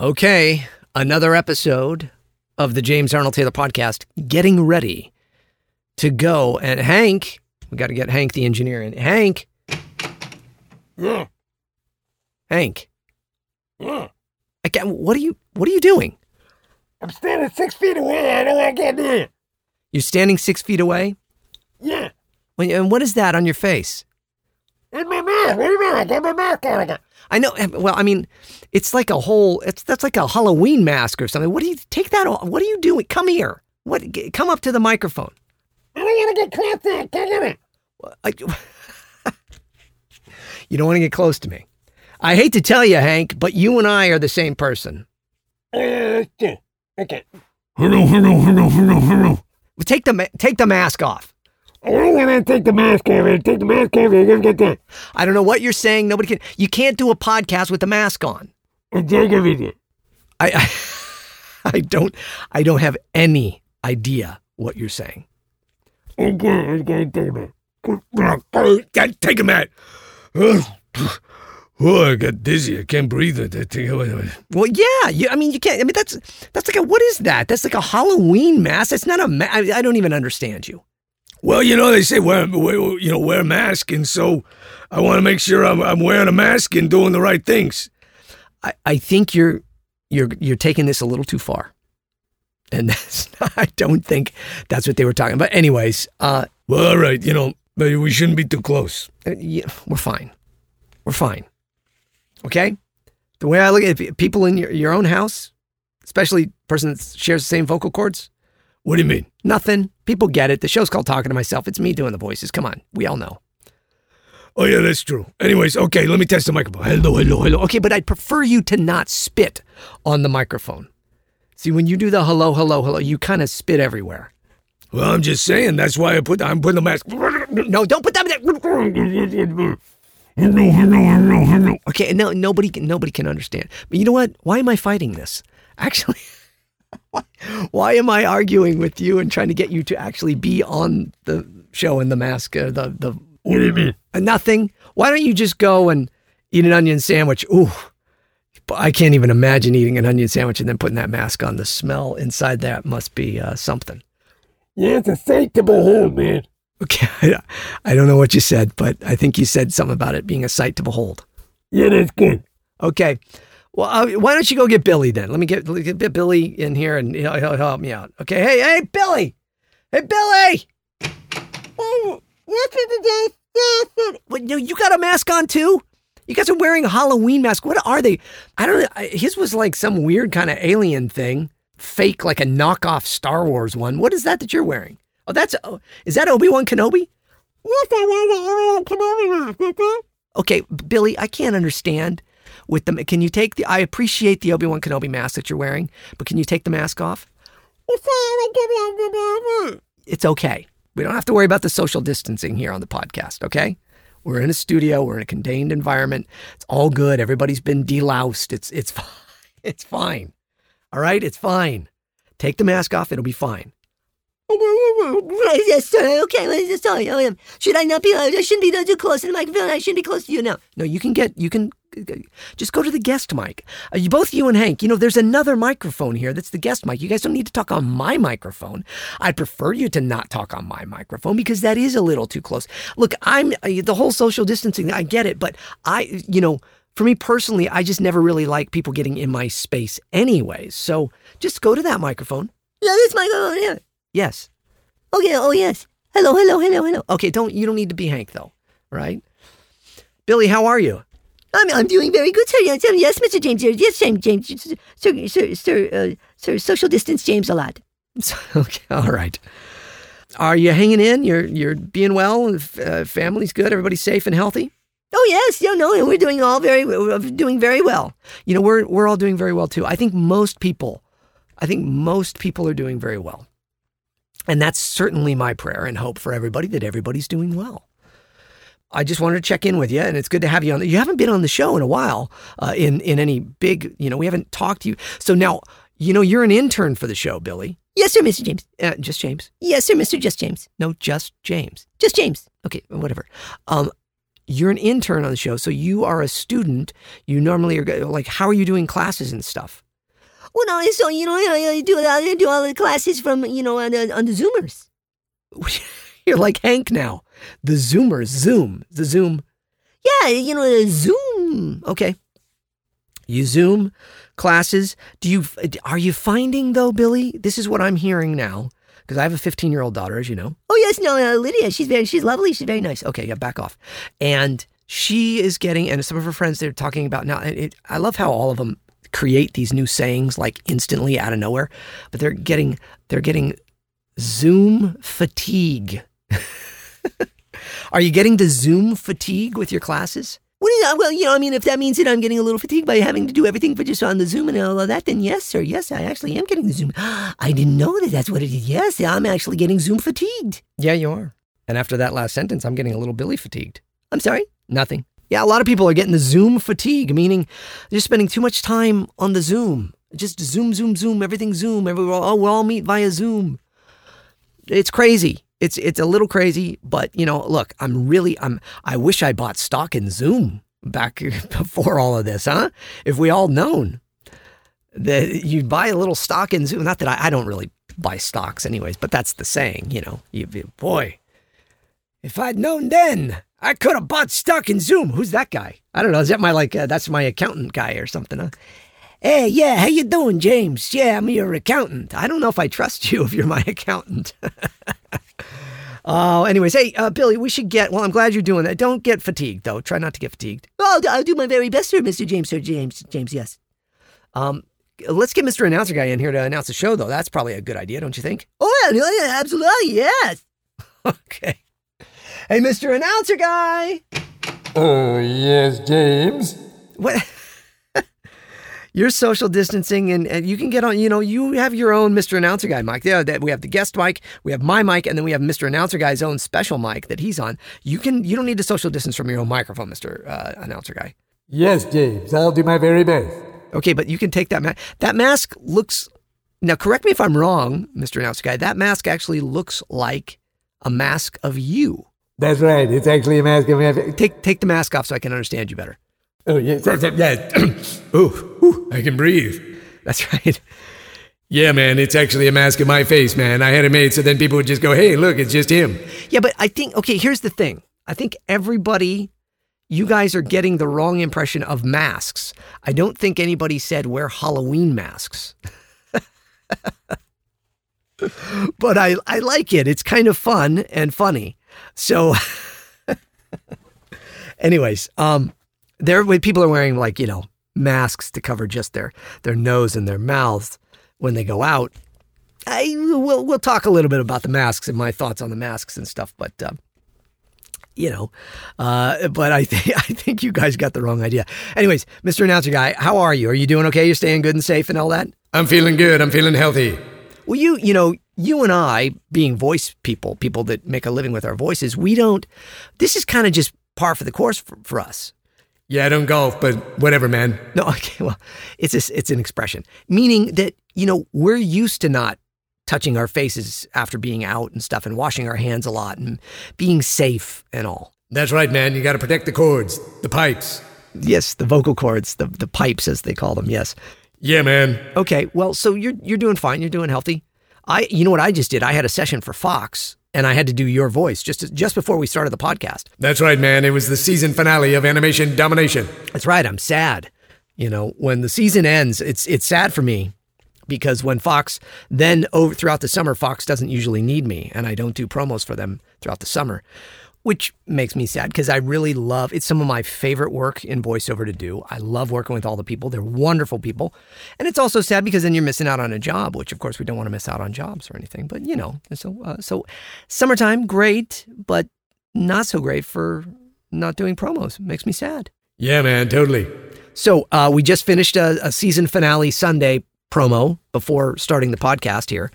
Okay, another episode of the James Arnold Taylor podcast getting ready to go. And Hank, we got to get Hank the engineer in. Hank, Yeah, Hank, yeah. I can't, what are you what are you doing? I'm standing six feet away. I don't get near. You're standing six feet away? Yeah. And what is that on your face? It's my mask. What do you mean? I my mask on. I know. Well, I mean, it's like a whole. It's that's like a Halloween mask or something. What do you take that off? What are you doing? Come here. What? Come up to the microphone. I don't gotta get close to it. Can't it. I, you don't want to get close to me. I hate to tell you, Hank, but you and I are the same person. Uh, okay. Okay. Hello, hello, hello, hello, hello. Take the take the mask off. I'm gonna take the mask off. Take the mask off. You're gonna get that. I don't know what you're saying. Nobody can. You can't do a podcast with the mask on. And take a video. I, I, I don't. I don't have any idea what you're saying. Okay, okay, take a mask. God, take a minute. Oh, I got dizzy. I can't breathe. Well, yeah. You, I mean, you can't. I mean, that's that's like a what is that? That's like a Halloween mask. It's not a. Ma- I, I don't even understand you. Well, you know they say wear, wear you know wear a mask, and so I want to make sure I'm I'm wearing a mask and doing the right things. I, I think you're you're you're taking this a little too far, and that's I don't think that's what they were talking about. Anyways, uh, Well, all right, you know maybe we shouldn't be too close. uh, yeah, we're fine. We're fine. Okay. The way I look at it, people in your, your own house, especially person that shares the same vocal cords, What do you mean? nothing. People get it. The show's called Talking to Myself. It's me doing the voices. Come on, we all know. Oh yeah, that's true. Anyways, okay, let me test the microphone. Hello, hello, hello. Okay, but I'd prefer you to not spit on the microphone. See, when you do the hello, hello, hello, you kind of spit everywhere. Well, I'm just saying that's why I put I'm putting the mask. No, don't put that. Hello, hello, hello, hello. Okay, no, nobody, can- nobody can understand. But you know what? Why am I fighting this? Actually, why, why am I arguing with you and trying to get you to actually be on the show in the mask? Uh, the the What do you mean? uh, nothing. Why don't you just go and eat an onion sandwich? Ooh, but I can't even imagine eating an onion sandwich and then putting that mask on. The smell inside that must be uh, something. Yeah, it's a sight to behold, man. Okay, I, I don't know what you said, but I think you said something about it being a sight to behold. Yeah, that's good. Okay. Well, uh, why don't you go get Billy then? Let me get, get Billy in here and he'll, he'll help me out. Okay. Hey, hey, Billy. Hey, Billy. What's it today? What, you, you got a mask on too? You guys are wearing a Halloween mask. What are they? I don't know. His was like some weird kind of alien thing, fake, like a knockoff Star Wars one. What is that that you're wearing? Oh, that's, oh, is that Obi Wan Kenobi? Yes, I to come over now. That's it. Okay, Billy, I can't understand with them. Can you take the? I appreciate the Obi Wan Kenobi mask that you're wearing, but can you take the mask off? It's okay. We don't have to worry about the social distancing here on the podcast. Okay, we're in a studio. We're in a contained environment. It's all good. Everybody's been deloused. It's it's fine. It's fine. All right, it's fine. Take the mask off. It'll be fine. Yes, sir. Okay, sorry. I am. Should I not be? I shouldn't be too close to the microphone. I shouldn't be close to you now. No, you can get, you can just go to the guest mic. Uh, you, both you and Hank, you know, there's another microphone here that's the guest mic. You guys don't need to talk on my microphone. I'd prefer you to not talk on my microphone because that is a little too close. Look, I'm uh, the whole social distancing, I get it, but I, you know, for me personally, I just never really like people getting in my space anyways. So just go to that microphone. Yeah, this microphone. Yeah. Yes. Okay. Oh yes. Hello. Hello. Hello. Hello. Okay, don't, you don't need to be Hank though, right? Billy, how are you? I'm I'm doing very good, sir. Yes, yes Mr. James. Yes, James. James. Sir. Sir. Sir. Uh, sir. Social distance, James, a lot. okay, all right. Are you hanging in? You're you're being well. Uh, family's good. Everybody's safe and healthy. Oh yes. No. No. We're doing all very. We're doing very well. You know, we're we're all doing very well too. I think most people, I think most people are doing very well, and that's certainly my prayer and hope for everybody that everybody's doing well. I just wanted to check in with you, and it's good to have you on. You haven't been on the show in a while, uh, in in any big, you know, we haven't talked to you. So now, you know, you're an intern for the show, Billy. Yes, sir, Mr. James. Uh, just James. Yes, sir, Mr. Just James. No, just James. Just James. Okay, whatever. Um, you're an intern on the show, so you are a student. You normally are like, how are you doing classes and stuff? Well, no, so you know, I do do all the classes from you know on the, on the Zoomers. You're like Hank now. The Zoomers, Zoom, the Zoom. Yeah, you know the Zoom. Okay. You Zoom classes. Do you are you finding though, Billy? This is what I'm hearing now because I have a 15 year old daughter, as you know. Oh yes, no, uh, Lydia. She's very she's lovely. She's very nice. Okay, yeah, back off. And she is getting, and some of her friends they're talking about now. And it, I love how all of them create these new sayings like instantly out of nowhere, but they're getting they're getting Zoom fatigue. Are you getting the Zoom fatigue with your classes? Well, you know, I mean, if that means that I'm getting a little fatigued by having to do everything for just on the Zoom and all of that, then yes, sir. Yes, I actually am getting the Zoom. I didn't know that that's what it is. Yes, I'm actually getting Zoom fatigued. Yeah, you are. And after that last sentence, I'm getting a little Billy fatigued. I'm sorry? Nothing. Yeah, a lot of people are getting the Zoom fatigue, meaning they're spending too much time on the Zoom. Just Zoom, Zoom, Zoom, everything Zoom. Everyone, oh, we'll all meet via Zoom. It's crazy. It's it's a little crazy, but you know, look, I'm really I'm I wish I bought stock in Zoom back before all of this, huh? If we all known that you buy a little stock in Zoom, not that I, I don't really buy stocks anyways, but that's the saying, you know. You, you- boy, if I'd known then, I could have bought stock in Zoom. Who's that guy? I don't know. Is that my like uh, that's my accountant guy or something? Huh? Hey, yeah, how you doing, James? Yeah, I'm your accountant. I don't know if I trust you if you're my accountant. Oh, anyways, hey, uh, Billy, we should get. Well, I'm glad you're doing that. Don't get fatigued, though. Try not to get fatigued. Oh, I'll do my very best, sir, Mr. James, sir, James, James, yes. Um, let's get Mr. Announcer Guy in here to announce the show, though. That's probably a good idea, don't you think? Oh, yeah, absolutely, yes. Okay. Hey, Mr. Announcer Guy. Oh, yes, James. What? You're social distancing, and, and you can get on. You know, you have your own Mr. Announcer Guy mic. Yeah, that we have the guest mic, we have my mic, and then we have Mr. Announcer Guy's own special mic that he's on. You can. You don't need to social distance from your own microphone, Mr. Uh, Announcer Guy. Yes, James. I'll do my very best. Okay, but you can take that mask. That mask looks. Now, correct me if I'm wrong, Mr. Announcer Guy. That mask actually looks like a mask of you. That's right. It's actually a mask of my. Take take the mask off so I can understand you better. Oh. Yeah. Ooh, ooh, I can breathe. That's right. Yeah, man, it's actually a mask of my face, man. I had it made so then people would just go, hey, look, it's just him. Yeah, but I think okay. Here's the thing. I think everybody, you guys are getting the wrong impression of masks. I don't think anybody said wear Halloween masks. but I I like it. It's kind of fun and funny. So, anyways, um, there people are wearing like you know masks to cover just their their nose and their mouths when they go out. I we'll we'll talk a little bit about the masks and my thoughts on the masks and stuff, but uh, you know, uh, but I think I think you guys got the wrong idea. Anyways, Mr. Announcer Guy, how are you? Are you doing okay? You're staying good and safe and all that? I'm feeling good. I'm feeling healthy. Well, you you know, you and I, being voice people, people that make a living with our voices, we don't. This is kind of just par for the course for, for us. Yeah, I don't golf, but whatever, man. No, okay, well, it's a, it's an expression meaning that you know we're used to not touching our faces after being out and stuff, and washing our hands a lot, and being safe and all. That's right, man. You got to protect the cords, the pipes. Yes, the vocal cords, the the pipes as they call them. Yes. Yeah, man. Okay, well, so you're you're doing fine. You're doing healthy. I, you know what I just did? I had a session for Fox, and I had to do your voice just just before we started the podcast. That's right, man. It was the season finale of Animation Domination. That's right. I'm sad. You know, when the season ends, it's it's sad for me because when Fox then over throughout the summer, Fox doesn't usually need me, and I don't do promos for them throughout the summer, which makes me sad because I really love. It's some of my favorite work in voiceover to do. I love working with all the people; they're wonderful people, and it's also sad because then you're missing out on a job, which of course we don't want to miss out on jobs or anything. But you know, so uh, so summertime great, but not so great for not doing promos. Makes me sad. Yeah, man, totally. So uh, we just finished a, a season finale Sunday promo before starting the podcast here.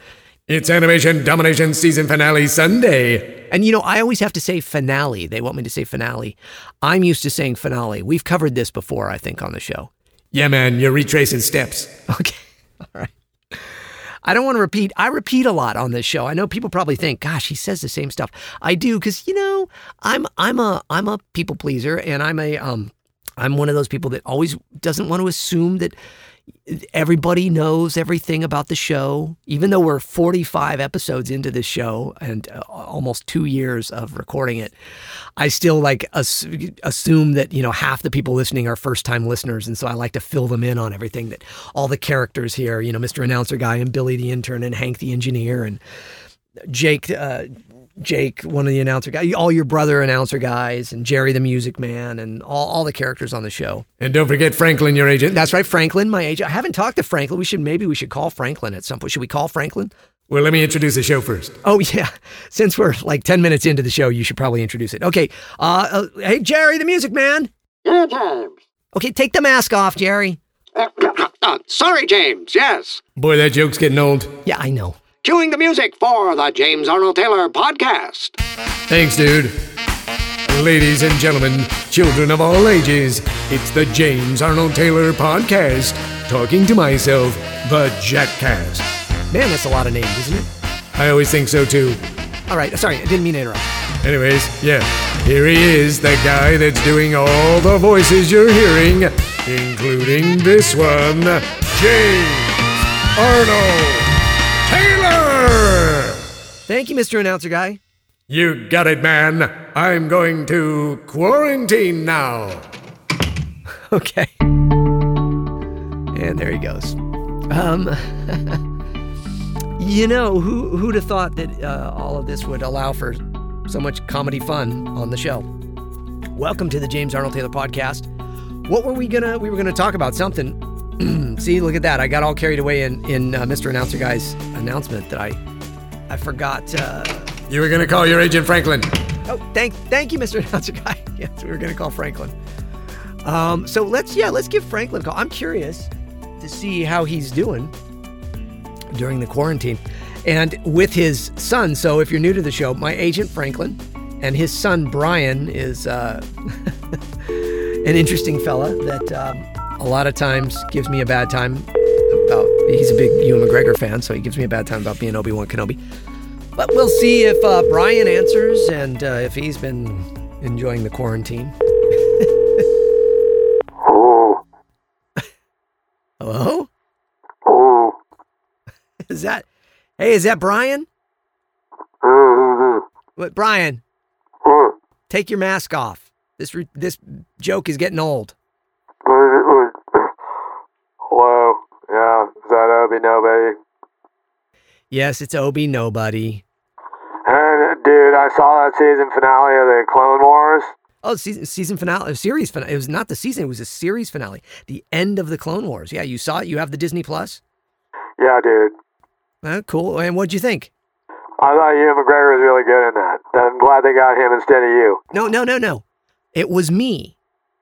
It's Animation Domination season finale Sunday. And you know, I always have to say finale. They want me to say finale. I'm used to saying finale. We've covered this before, I think, on the show. Yeah, man, you're retracing steps. Okay. All right. I don't want to repeat. I repeat a lot on this show. I know people probably think, "Gosh, he says the same stuff." I do because you know I'm I'm a I'm a people pleaser, and I'm a um I'm one of those people that always doesn't want to assume that everybody knows everything about the show. Even though we're 45 episodes into this show and uh, almost two years of recording it, I still like ass- assume that, you know, half the people listening are first time listeners. And so I like to fill them in on everything that all the characters here, you know, Mr. Announcer Guy and Billy the intern and Hank the engineer and Jake, uh, Jake, one of the announcer guys, all your brother announcer guys, and Jerry the music man, and all, all the characters on the show. And don't forget Franklin, your agent. That's right, Franklin, my agent. I haven't talked to Franklin. We should maybe we should call Franklin at some point. Should we call Franklin? Well, let me introduce the show first. Oh yeah, since we're like ten minutes into the show, you should probably introduce it. Okay, uh, uh hey Jerry, the music man. Yeah, James. Okay, take the mask off, Jerry. Uh, uh, sorry, James. Yes. Boy, that joke's getting old. Yeah, I know. Cueing the music for the James Arnold Taylor podcast. Thanks, dude. Ladies and gentlemen, children of all ages, it's the James Arnold Taylor podcast. Talking to myself, the Jatcast. Man, that's a lot of names, isn't it? I always think so too. All right, sorry, I didn't mean to interrupt. Anyways, yeah, here he is, the guy that's doing all the voices you're hearing, including this one, James Arnold Taylor! Thank you, Mr. Announcer Guy. You got it, man. I'm going to quarantine now. Okay. And there he goes. Um, you know, who who'd have thought that uh, all of this would allow for so much comedy fun on the show? Welcome to the James Arnold Taylor podcast. What were we gonna? We were gonna talk about something. See, look at that! I got all carried away in in uh, Mr. Announcer Guy's announcement that I I forgot. Uh, You were gonna call your agent Franklin. Oh, thank thank you, Mr. Announcer Guy. Yes, we were gonna call Franklin. Um, so let's yeah, let's give Franklin a call. I'm curious to see how he's doing during the quarantine, and with his son. So if you're new to the show, my agent Franklin and his son Brian is uh, an interesting fella that um, a lot of times gives me a bad time about. He's a big Ewan McGregor fan, so he gives me a bad time about being Obi Wan Kenobi. But we'll see if uh, Brian answers and uh, if he's been enjoying the quarantine. Oh, Hello? oh, Is that? Hey, is that Brian? What, Brian? Take your mask off. This this joke is getting old. Uh, Hello. Yeah, is that Obi Nobody? Yes, it's Obi Nobody. Hey, dude, I saw that season finale of the Clone Wars. Oh, season season finale, series finale. It was not the season; it was a series finale. The end of the Clone Wars. Yeah, you saw it. You have the Disney Plus. Yeah, dude. Uh, cool. And what'd you think? I thought Ewan McGregor was really good in that. I'm glad they got him instead of you. No, no, no, no. It was me,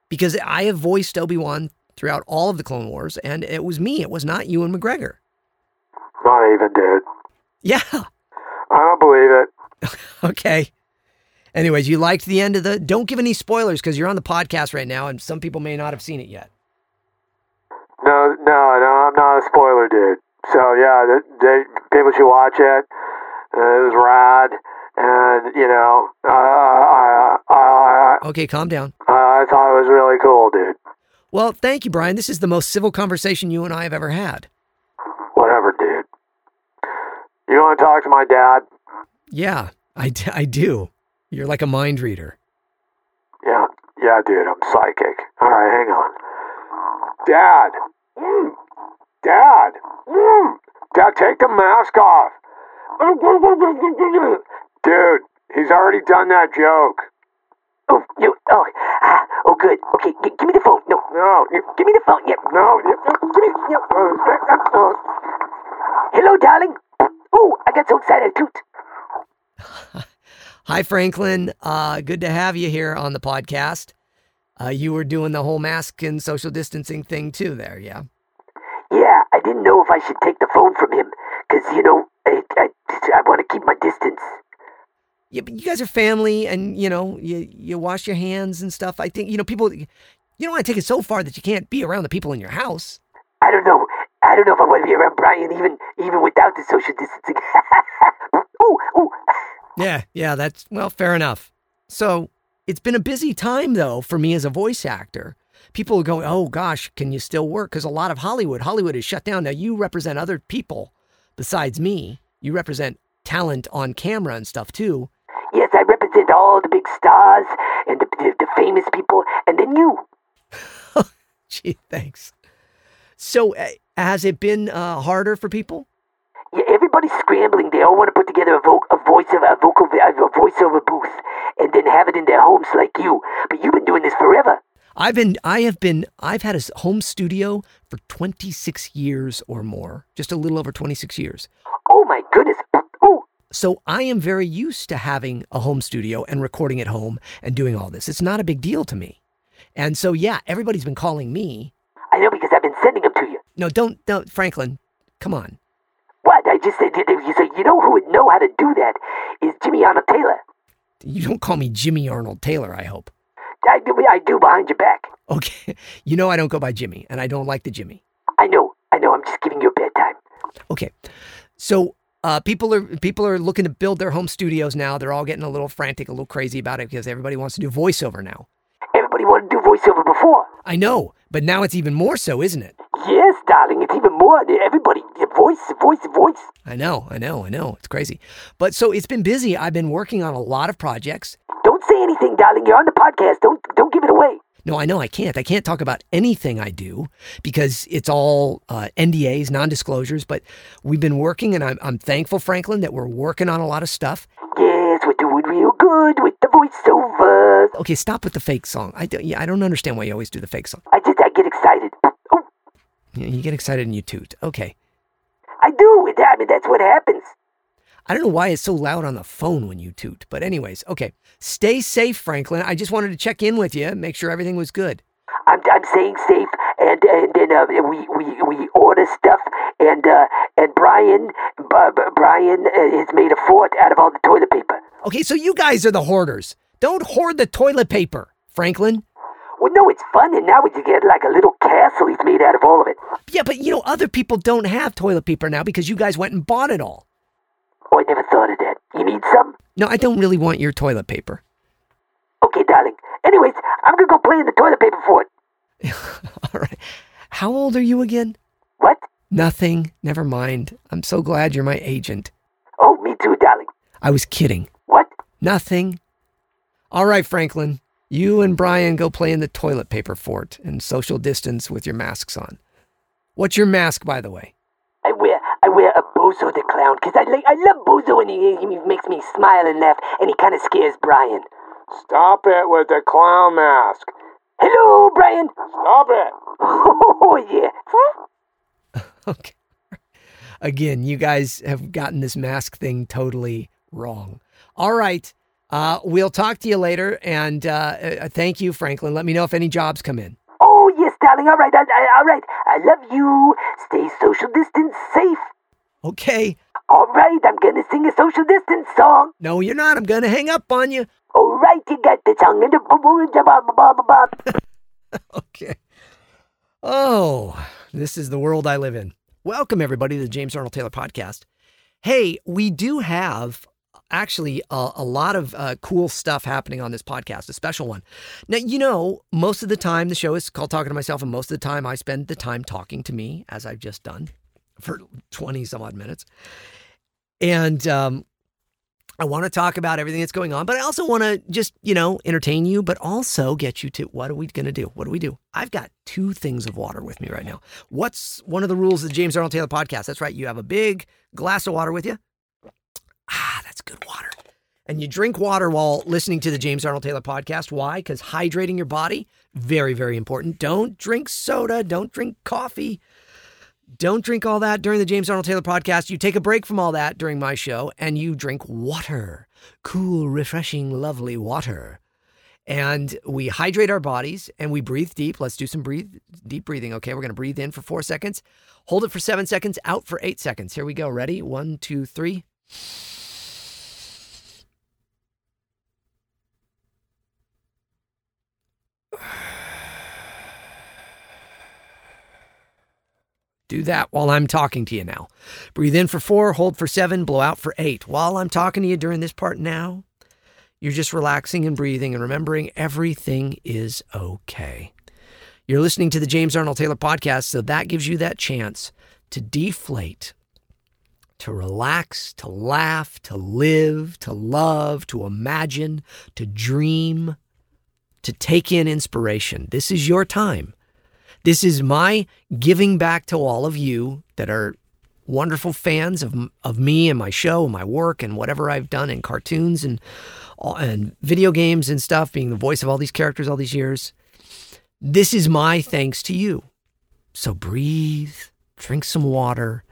because I have voiced Obi Wan throughout all of the Clone Wars, and it was me. It was not Ewan McGregor. Not even, dude. Yeah. I don't believe it. Okay. Anyways, you liked the end of the. Don't give any spoilers because you're on the podcast right now, and some people may not have seen it yet. No, no, no, I'm not a spoiler, dude. So yeah, they, they, people should watch it. Uh, it was rad, and you know, uh, I, I, I, Okay, calm down. I, I thought it was really cool, dude. Well, thank you, Brian. This is the most civil conversation you and I have ever had. Whatever, dude. You want to talk to my dad? Yeah, I, d- I do. You're like a mind reader. Yeah, yeah, dude. I'm psychic. All right, hang on. Dad. Mm. Dad. Mm. Dad, take the mask off. Dude, he's already done that joke. Oh, you, oh, ah, oh, good. Okay, g- give me the phone. No, No, you, give me the phone. Yep. no, you, give me. You, uh, Hello, darling. Oh, I got so excited. Toot. Hi, Franklin. Uh, good to have you here on the podcast. Uh, you were doing the whole mask and social distancing thing too, there, yeah? Yeah, I didn't know if I should take the phone from him because you know I I, I want to keep my distance. Yeah, but you guys are family, and you know you you wash your hands and stuff. I think you know people. You don't want to take it so far that you can't be around the people in your house. I don't know. I don't know if I want to be around Brian even even without the social distancing. oh, oh. Yeah, yeah, that's well, fair enough. So it's been a busy time though for me as a voice actor people are going, oh gosh, can you still work? Because a lot of Hollywood, Hollywood is shut down. Now you represent other people besides me. You represent talent on camera and stuff too. Yes, I represent all the big stars and the, the, the famous people, and then you. Gee, thanks. So uh, has it been uh, harder for people? Yeah, everybody's scrambling. They all want to put together a, vo- a voice of a vocal a voiceover booth, and then have it in their homes like you. But you've been doing this forever. I've been, I have been, I've had a home studio for 26 years or more, just a little over 26 years. Oh my goodness. Oh, So I am very used to having a home studio and recording at home and doing all this. It's not a big deal to me. And so, yeah, everybody's been calling me. I know because I've been sending them to you. No, don't, don't, Franklin, come on. What? I just said you so you know who would know how to do that is Jimmy Arnold Taylor. You don't call me Jimmy Arnold Taylor, I hope. I do. I do behind your back. Okay. You know I don't go by Jimmy, and I don't like the Jimmy. I know. I know. I'm just giving you a bad time. Okay. So uh, people are people are looking to build their home studios now. They're all getting a little frantic, a little crazy about it because everybody wants to do voiceover now. Everybody wanted voiceover before. I know, but now it's even more so, isn't it? Yes, darling. It's even more. Everybody, voice, voice, voice. I know, I know, I know. It's crazy. But so it's been busy. I've been working on a lot of projects. Don't say anything, darling. You're on the podcast. Don't don't give it away. No, I know I can't. I can't talk about anything I do because it's all uh, NDAs, non disclosures. But we've been working, and I'm, I'm thankful, Franklin, that we're working on a lot of stuff. Yes, we're doing real good with the voiceovers. Okay, stop with the fake song. I, don't- yeah, I don't understand why you always do the fake song. I just I get excited. Oh, You, you get excited and you toot. Okay. I do. It- I mean, that's what happens. I don't know why it's so loud on the phone when you toot. But, anyways, okay. Stay safe, Franklin. I just wanted to check in with you, make sure everything was good. I'm, I'm staying safe, and and then uh, we, we we order stuff, and uh, and Brian uh, Brian has made a fort out of all the toilet paper. Okay, so you guys are the hoarders. Don't hoard the toilet paper, Franklin. Well, no, it's fun, and now we can get like a little castle he's made out of all of it. Yeah, but you know, other people don't have toilet paper now because you guys went and bought it all. Oh, I never thought of that. You need some? No, I don't really want your toilet paper. Okay, darling. Anyways, I'm gonna go play in the toilet paper fort. All right. How old are you again? What? Nothing. Never mind. I'm so glad you're my agent. Oh, me too, darling. I was kidding. What? Nothing. All right, Franklin. You and Brian go play in the toilet paper fort and social distance with your masks on. What's your mask, by the way? I wear I wear a Bozo the clown because I like I love Bozo and he, he makes me smile and laugh and he kind of scares Brian. Stop it with the clown mask. Hello, Brian. Stop it. Oh yeah. Huh? Okay. Again, you guys have gotten this mask thing totally wrong. All right. Uh, we'll talk to you later. And uh, uh, thank you, Franklin. Let me know if any jobs come in. Oh yes, darling. All right, I, I, all right. I love you. Stay social distance safe. Okay. All right, I'm gonna sing a social distance song. No, you're not. I'm going to hang up on you. All right, you got the song. Okay. Oh, this is the world I live in. Welcome, everybody, to the James Arnold Taylor podcast. Hey, we do have actually a, a lot of uh, cool stuff happening on this podcast, a special one. Now, you know, most of the time the show is called Talking to Myself, and most of the time I spend the time talking to me, as I've just done for 20 some odd minutes. And um, I want to talk about everything that's going on, but I also want to just, you know, entertain you, but also get you to what are we going to do? What do we do? I've got two things of water with me right now. What's one of the rules of the James Arnold Taylor podcast? That's right. You have a big glass of water with you. Ah, that's good water. And you drink water while listening to the James Arnold Taylor podcast. Why? Because hydrating your body, very, very important. Don't drink soda. Don't drink coffee. Don't drink all that during the James Arnold Taylor podcast. You take a break from all that during my show and you drink water. Cool, refreshing, lovely water. And we hydrate our bodies and we breathe deep. Let's do some breathe deep breathing. Okay, we're going to breathe in for 4 seconds. Hold it for 7 seconds, out for 8 seconds. Here we go. Ready? One, two, three. Do that while I'm talking to you now. Breathe in for four, hold for seven, blow out for eight. While I'm talking to you during this part now, you're just relaxing and breathing and remembering everything is okay. You're listening to the James Arnold Taylor podcast, so that gives you that chance to deflate, to relax, to laugh, to live, to love, to imagine, to dream, to take in inspiration. This is your time. This is my giving back to all of you that are wonderful fans of, of me and my show and my work and whatever I've done in cartoons and and video games and stuff, being the voice of all these characters all these years. This is my thanks to you. So breathe, drink some water,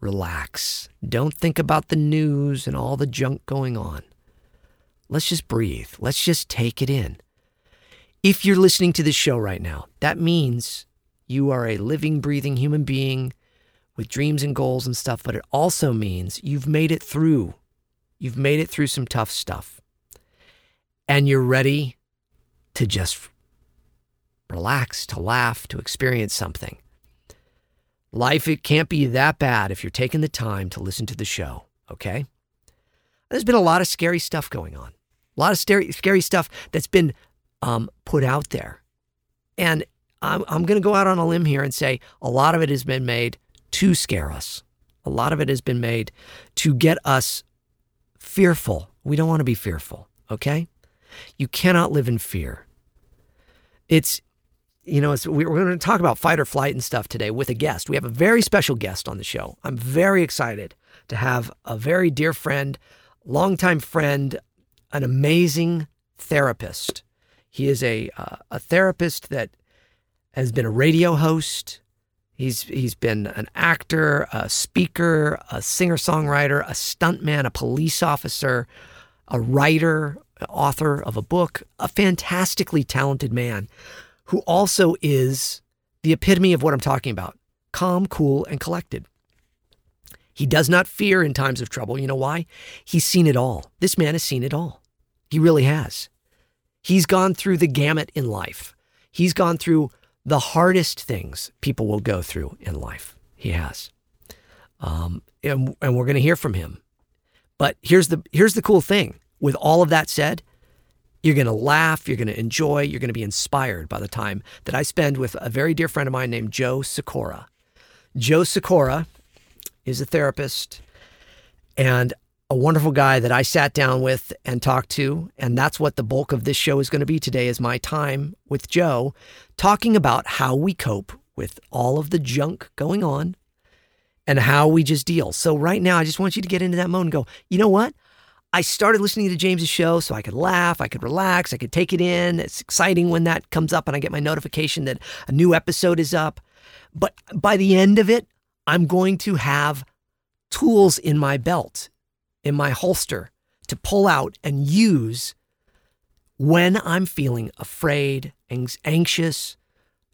relax. Don't think about the news and all the junk going on. Let's just breathe. Let's just take it in. If you're listening to this show right now, that means you are a living, breathing human being with dreams and goals and stuff, but it also means you've made it through. You've made it through some tough stuff. And you're ready to just relax, to laugh, to experience something. Life, it can't be that bad if you're taking the time to listen to the show, okay? There's been a lot of scary stuff going on, a lot of scary, scary stuff that's been um, put out there. And I'm, I'm going to go out on a limb here and say a lot of it has been made to scare us. A lot of it has been made to get us fearful. We don't want to be fearful, okay? You cannot live in fear. It's you know, we're going to talk about fight or flight and stuff today with a guest. We have a very special guest on the show. I'm very excited to have a very dear friend, longtime friend, an amazing therapist. He is a uh, a therapist that has been a radio host. He's he's been an actor, a speaker, a singer-songwriter, a stuntman, a police officer, a writer, author of a book, a fantastically talented man who also is the epitome of what I'm talking about calm, cool, and collected. He does not fear in times of trouble. You know why? He's seen it all. This man has seen it all. He really has. He's gone through the gamut in life. He's gone through the hardest things people will go through in life. He has. Um, and, and we're going to hear from him. But here's the here's the cool thing. With all of that said, you're going to laugh, you're going to enjoy, you're going to be inspired by the time that I spend with a very dear friend of mine named Joe Sikora. Joe Sikora is a therapist and a wonderful guy that I sat down with and talked to, and that's what the bulk of this show is going to be today is my time with Joe talking about how we cope with all of the junk going on and how we just deal. So right now I just want you to get into that mode and go, "You know what? I started listening to James's show so I could laugh, I could relax, I could take it in. It's exciting when that comes up and I get my notification that a new episode is up. But by the end of it, I'm going to have tools in my belt, in my holster to pull out and use when I'm feeling afraid, anxious,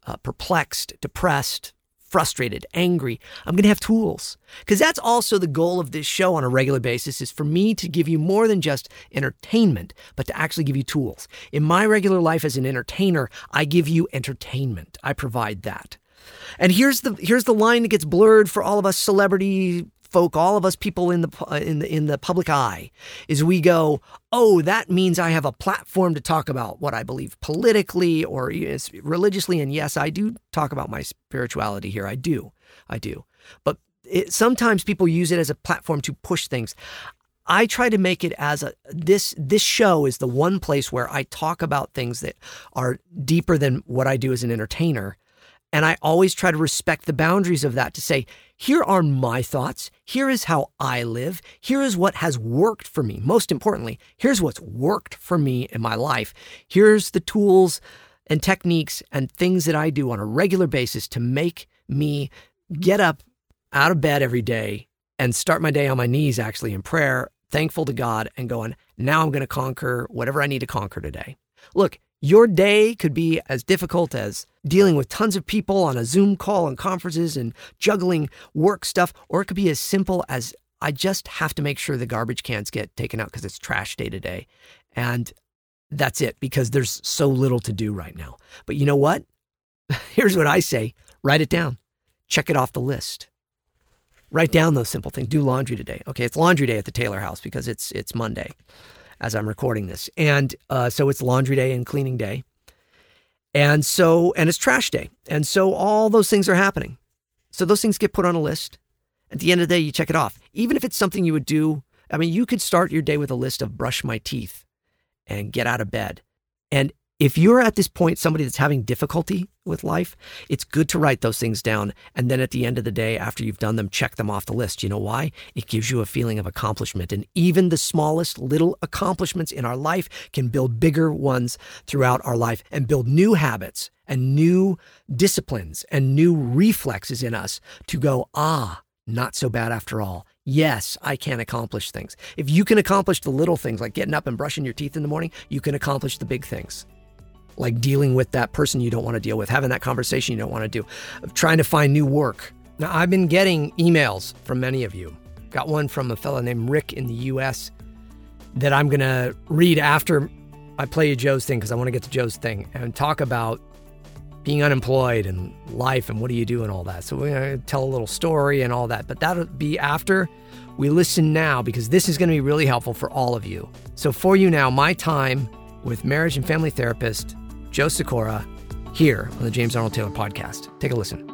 uh, perplexed, depressed, frustrated, angry, I'm going to have tools. Because that's also the goal of this show on a regular basis is for me to give you more than just entertainment, but to actually give you tools. In my regular life as an entertainer, I give you entertainment. I provide that. And here's the here's the line that gets blurred for all of us celebrity folk, all of us people in the uh, in the in the public eye, is we go, oh, that means I have a platform to talk about what I believe politically or religiously, and yes, I do talk about my spirituality here. I do, I do, but it, sometimes people use it as a platform to push things. I try to make it as a this this show is the one place where I talk about things that are deeper than what I do as an entertainer and I always try to respect the boundaries of that to say, here are my thoughts. Here is how I live. Here is what has worked for me. Most importantly, here's what's worked for me in my life. Here's the tools and techniques and things that I do on a regular basis to make me get up out of bed every day and start my day on my knees, actually, in prayer, thankful to God, and going, now I'm going to conquer whatever I need to conquer today. Look, your day could be as difficult as dealing with tons of people on a Zoom call and conferences and juggling work stuff, or it could be as simple as I just have to make sure the garbage cans get taken out because it's trash day to day. And that's it because there's so little to do right now. But you know what? Here's what I say write it down, check it off the list. Write down those simple things. Do laundry today. Okay, it's laundry day at the Taylor house because it's it's Monday as I'm recording this. And uh, so it's laundry day and cleaning day. And so, and it's trash day. And so all those things are happening. So those things get put on a list. At the end of the day, you check it off. Even if it's something you would do, I mean, you could start your day with a list of brush my teeth and get out of bed. And if you're at this point, somebody that's having difficulty with life, it's good to write those things down. And then at the end of the day, after you've done them, check them off the list. You know why? It gives you a feeling of accomplishment. And even the smallest little accomplishments in our life can build bigger ones throughout our life and build new habits and new disciplines and new reflexes in us to go, ah, not so bad after all. Yes, I can accomplish things. If you can accomplish the little things like getting up and brushing your teeth in the morning, you can accomplish the big things like dealing with that person you don't want to deal with, having that conversation you don't want to do, trying to find new work. Now, I've been getting emails from many of you. Got one from a fellow named Rick in the US that I'm going to read after I play you Joe's thing because I want to get to Joe's thing and talk about being unemployed and life and what do you do and all that. So we're going to tell a little story and all that, but that'll be after we listen now because this is going to be really helpful for all of you. So for you now, my time with marriage and family therapist Joe Sikora here on the James Arnold Taylor podcast. Take a listen.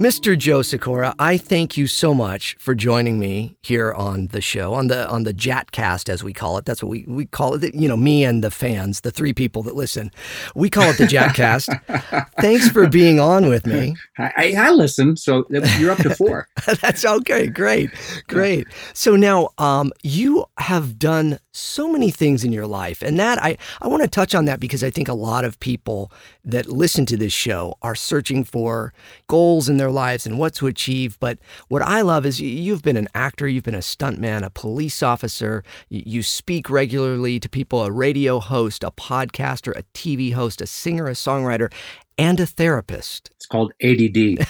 Mr. Joe Sikora, I thank you so much for joining me here on the show, on the on the Jatcast as we call it. That's what we, we call it. You know, me and the fans, the three people that listen. We call it the Jatcast. Thanks for being on with me. I, I listen, so you're up to four. That's okay. Great, great. So now, um, you have done so many things in your life, and that I I want to touch on that because I think a lot of people that listen to this show are searching for goals in their lives and what to achieve. But what I love is you've been an actor, you've been a stuntman, a police officer, you speak regularly to people, a radio host, a podcaster, a TV host, a singer, a songwriter, and a therapist. It's called ADD.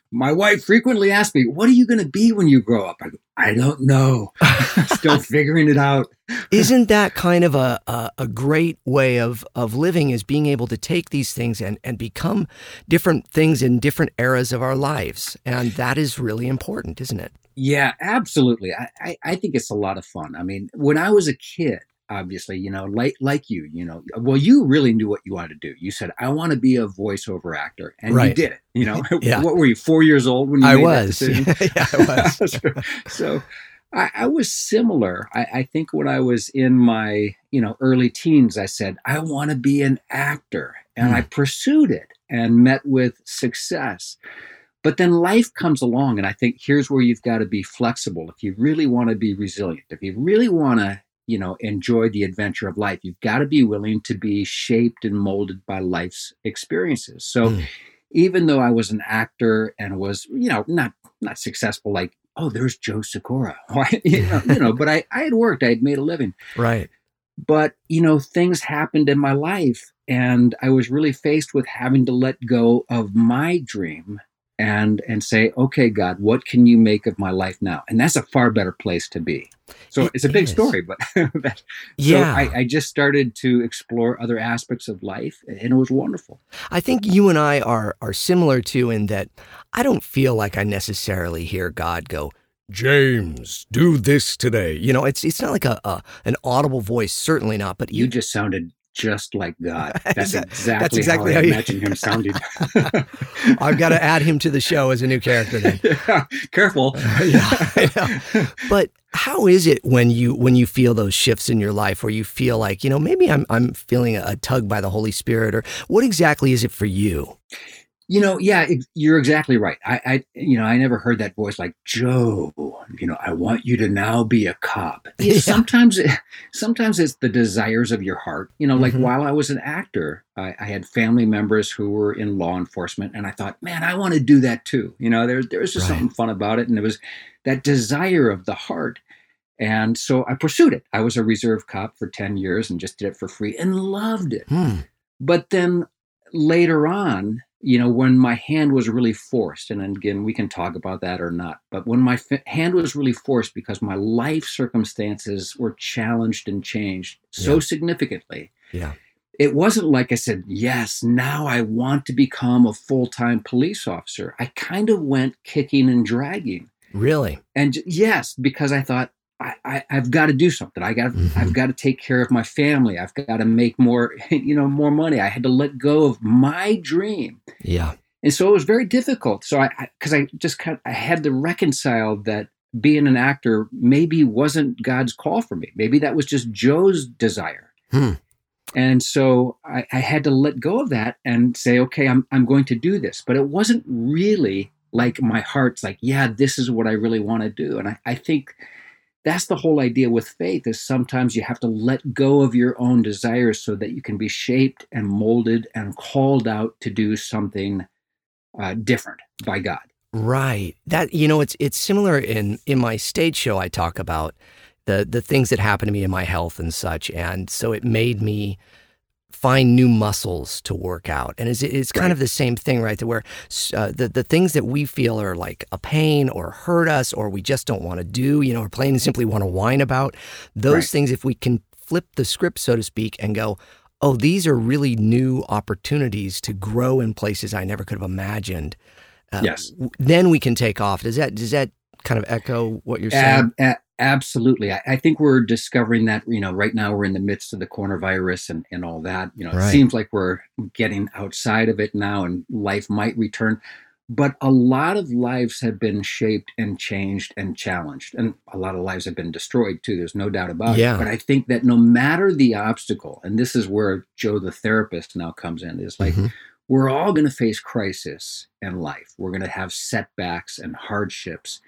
My wife frequently asks me, What are you going to be when you grow up? I go, I don't know. Still figuring it out. Isn't that kind of a, a, a, great way of, of living is being able to take these things and, and become different things in different eras of our lives? And that is really important, isn't it? Yeah, absolutely. I, I, I think it's a lot of fun. I mean, when I was a kid, obviously you know like like you you know well you really knew what you wanted to do you said i want to be a voiceover actor and right. you did it you know yeah. what were you four years old when you i made was that decision? yeah i was so, I, I, was similar I, I think when i was in my you know early teens i said i want to be an actor and i hmm. pursued it and met with success but then life comes along, and I think here's where you've got to be flexible. If you really want to be resilient, if you really want to you know enjoy the adventure of life. You've got to be willing to be shaped and molded by life's experiences. So mm. even though i was an actor and was you know not not successful like oh there's joe sikora you, know, you know but i i had worked i had made a living. Right. But you know things happened in my life and i was really faced with having to let go of my dream and and say okay god what can you make of my life now and that's a far better place to be so it it's a big is. story but that, yeah so I, I, just started to explore other aspects of life and it was wonderful i think you and i are are similar too in that i don't feel like i necessarily hear god go James, do this today. You know, it's it's not like a, a an audible voice, certainly not. But you, you just sounded just like God. That's exactly, That's exactly how, how I imagine him sounding. I've got to add him to the show as a new character then. Yeah, careful. yeah, But how is it when you when you feel those shifts in your life where you feel like, you know, maybe I'm I'm feeling a, a tug by the Holy Spirit or what exactly is it for you? You know, yeah, you're exactly right. I, I, you know, I never heard that voice like Joe. You know, I want you to now be a cop. Yeah. Sometimes, sometimes it's the desires of your heart. You know, like mm-hmm. while I was an actor, I, I, had family members who were in law enforcement, and I thought, man, I want to do that too. You know, there, there was just right. something fun about it, and it was that desire of the heart. And so I pursued it. I was a reserve cop for ten years and just did it for free and loved it. Hmm. But then later on you know, when my hand was really forced, and again, we can talk about that or not, but when my f- hand was really forced because my life circumstances were challenged and changed so yeah. significantly. Yeah. It wasn't like I said, yes, now I want to become a full time police officer. I kind of went kicking and dragging. Really? And yes, because I thought, I, I, have got to do something. I got, Mhm. I've got to take care of my family. I've got to make more, you know, more money. I had to let go of my dream, Yeah. and so it was very difficult. So I, because I, just kind, of, I had to reconcile that being an actor maybe wasn't God's call for me. Maybe that was just Joe's desire. Hmm. And so I, I had to let go of that and say, okay, I'm, I'm going to do this. But it wasn't really like my heart's like, yeah, this is what I really want to do. And I, I think that's the whole idea with faith is sometimes you have to let go of your own desires so that you can be shaped and molded and called out to do something uh, different by God. Right. That you know, it's it's similar in in my stage show. I talk about the the things that happen to me in my health and such, and so it made me find new muscles to work out. And it's, it's kind Right. of the same thing, right? Where uh, the the things that we feel are like a pain or hurt us, or we just don't want to do, you know, or plain and simply want to whine about those Right. things. If we can flip the script, so to speak, and go. Oh, these are really new opportunities to grow in places I never could have imagined uh, Yes. then we can take off. Does that does that kind of echo what you're saying? Ab- a- absolutely. I, I think we're discovering that, you know, right now we're in the midst of the coronavirus and, and all that. You know, Right. it seems like we're getting outside of it now and life might return. But a lot of lives have been shaped and changed and challenged. And a lot of lives have been destroyed too. There's no doubt about Yeah. it. But I think that no matter the obstacle, and this is where Joe the therapist now comes in, is like, Mhm. we're all going to face crisis in life. We're going to have setbacks and hardships.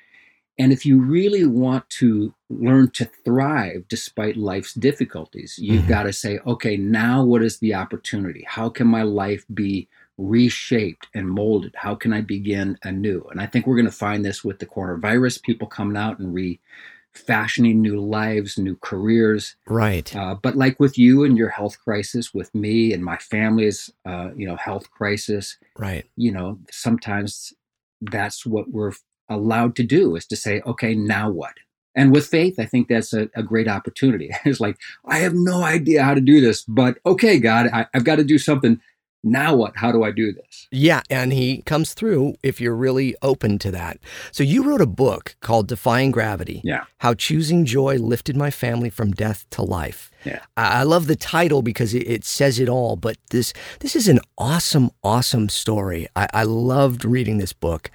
And if you really want to learn to thrive despite life's difficulties, you've Mhm. got to say, okay, now what is the opportunity? How can my life be reshaped and molded? How can I begin anew? And I think we're going to find this with the coronavirus, people coming out and refashioning new lives, new careers. Right. Uh, but like with you and your health crisis, with me and my family's, uh, you know, health crisis, Right. you know, sometimes that's what we're allowed to do is to say, okay, now what? And with faith, I think that's a, a great opportunity. it's like, I have no idea how to do this, but okay, God, I, I've got to do something. Now what? How do I do this? Yeah, and he comes through if you're really open to that. So you wrote a book called Defying Gravity. Yeah. How choosing joy lifted my family from death to life. Yeah. I love the title because it, it says it all. But this this is an awesome, awesome story. I, I loved reading this book.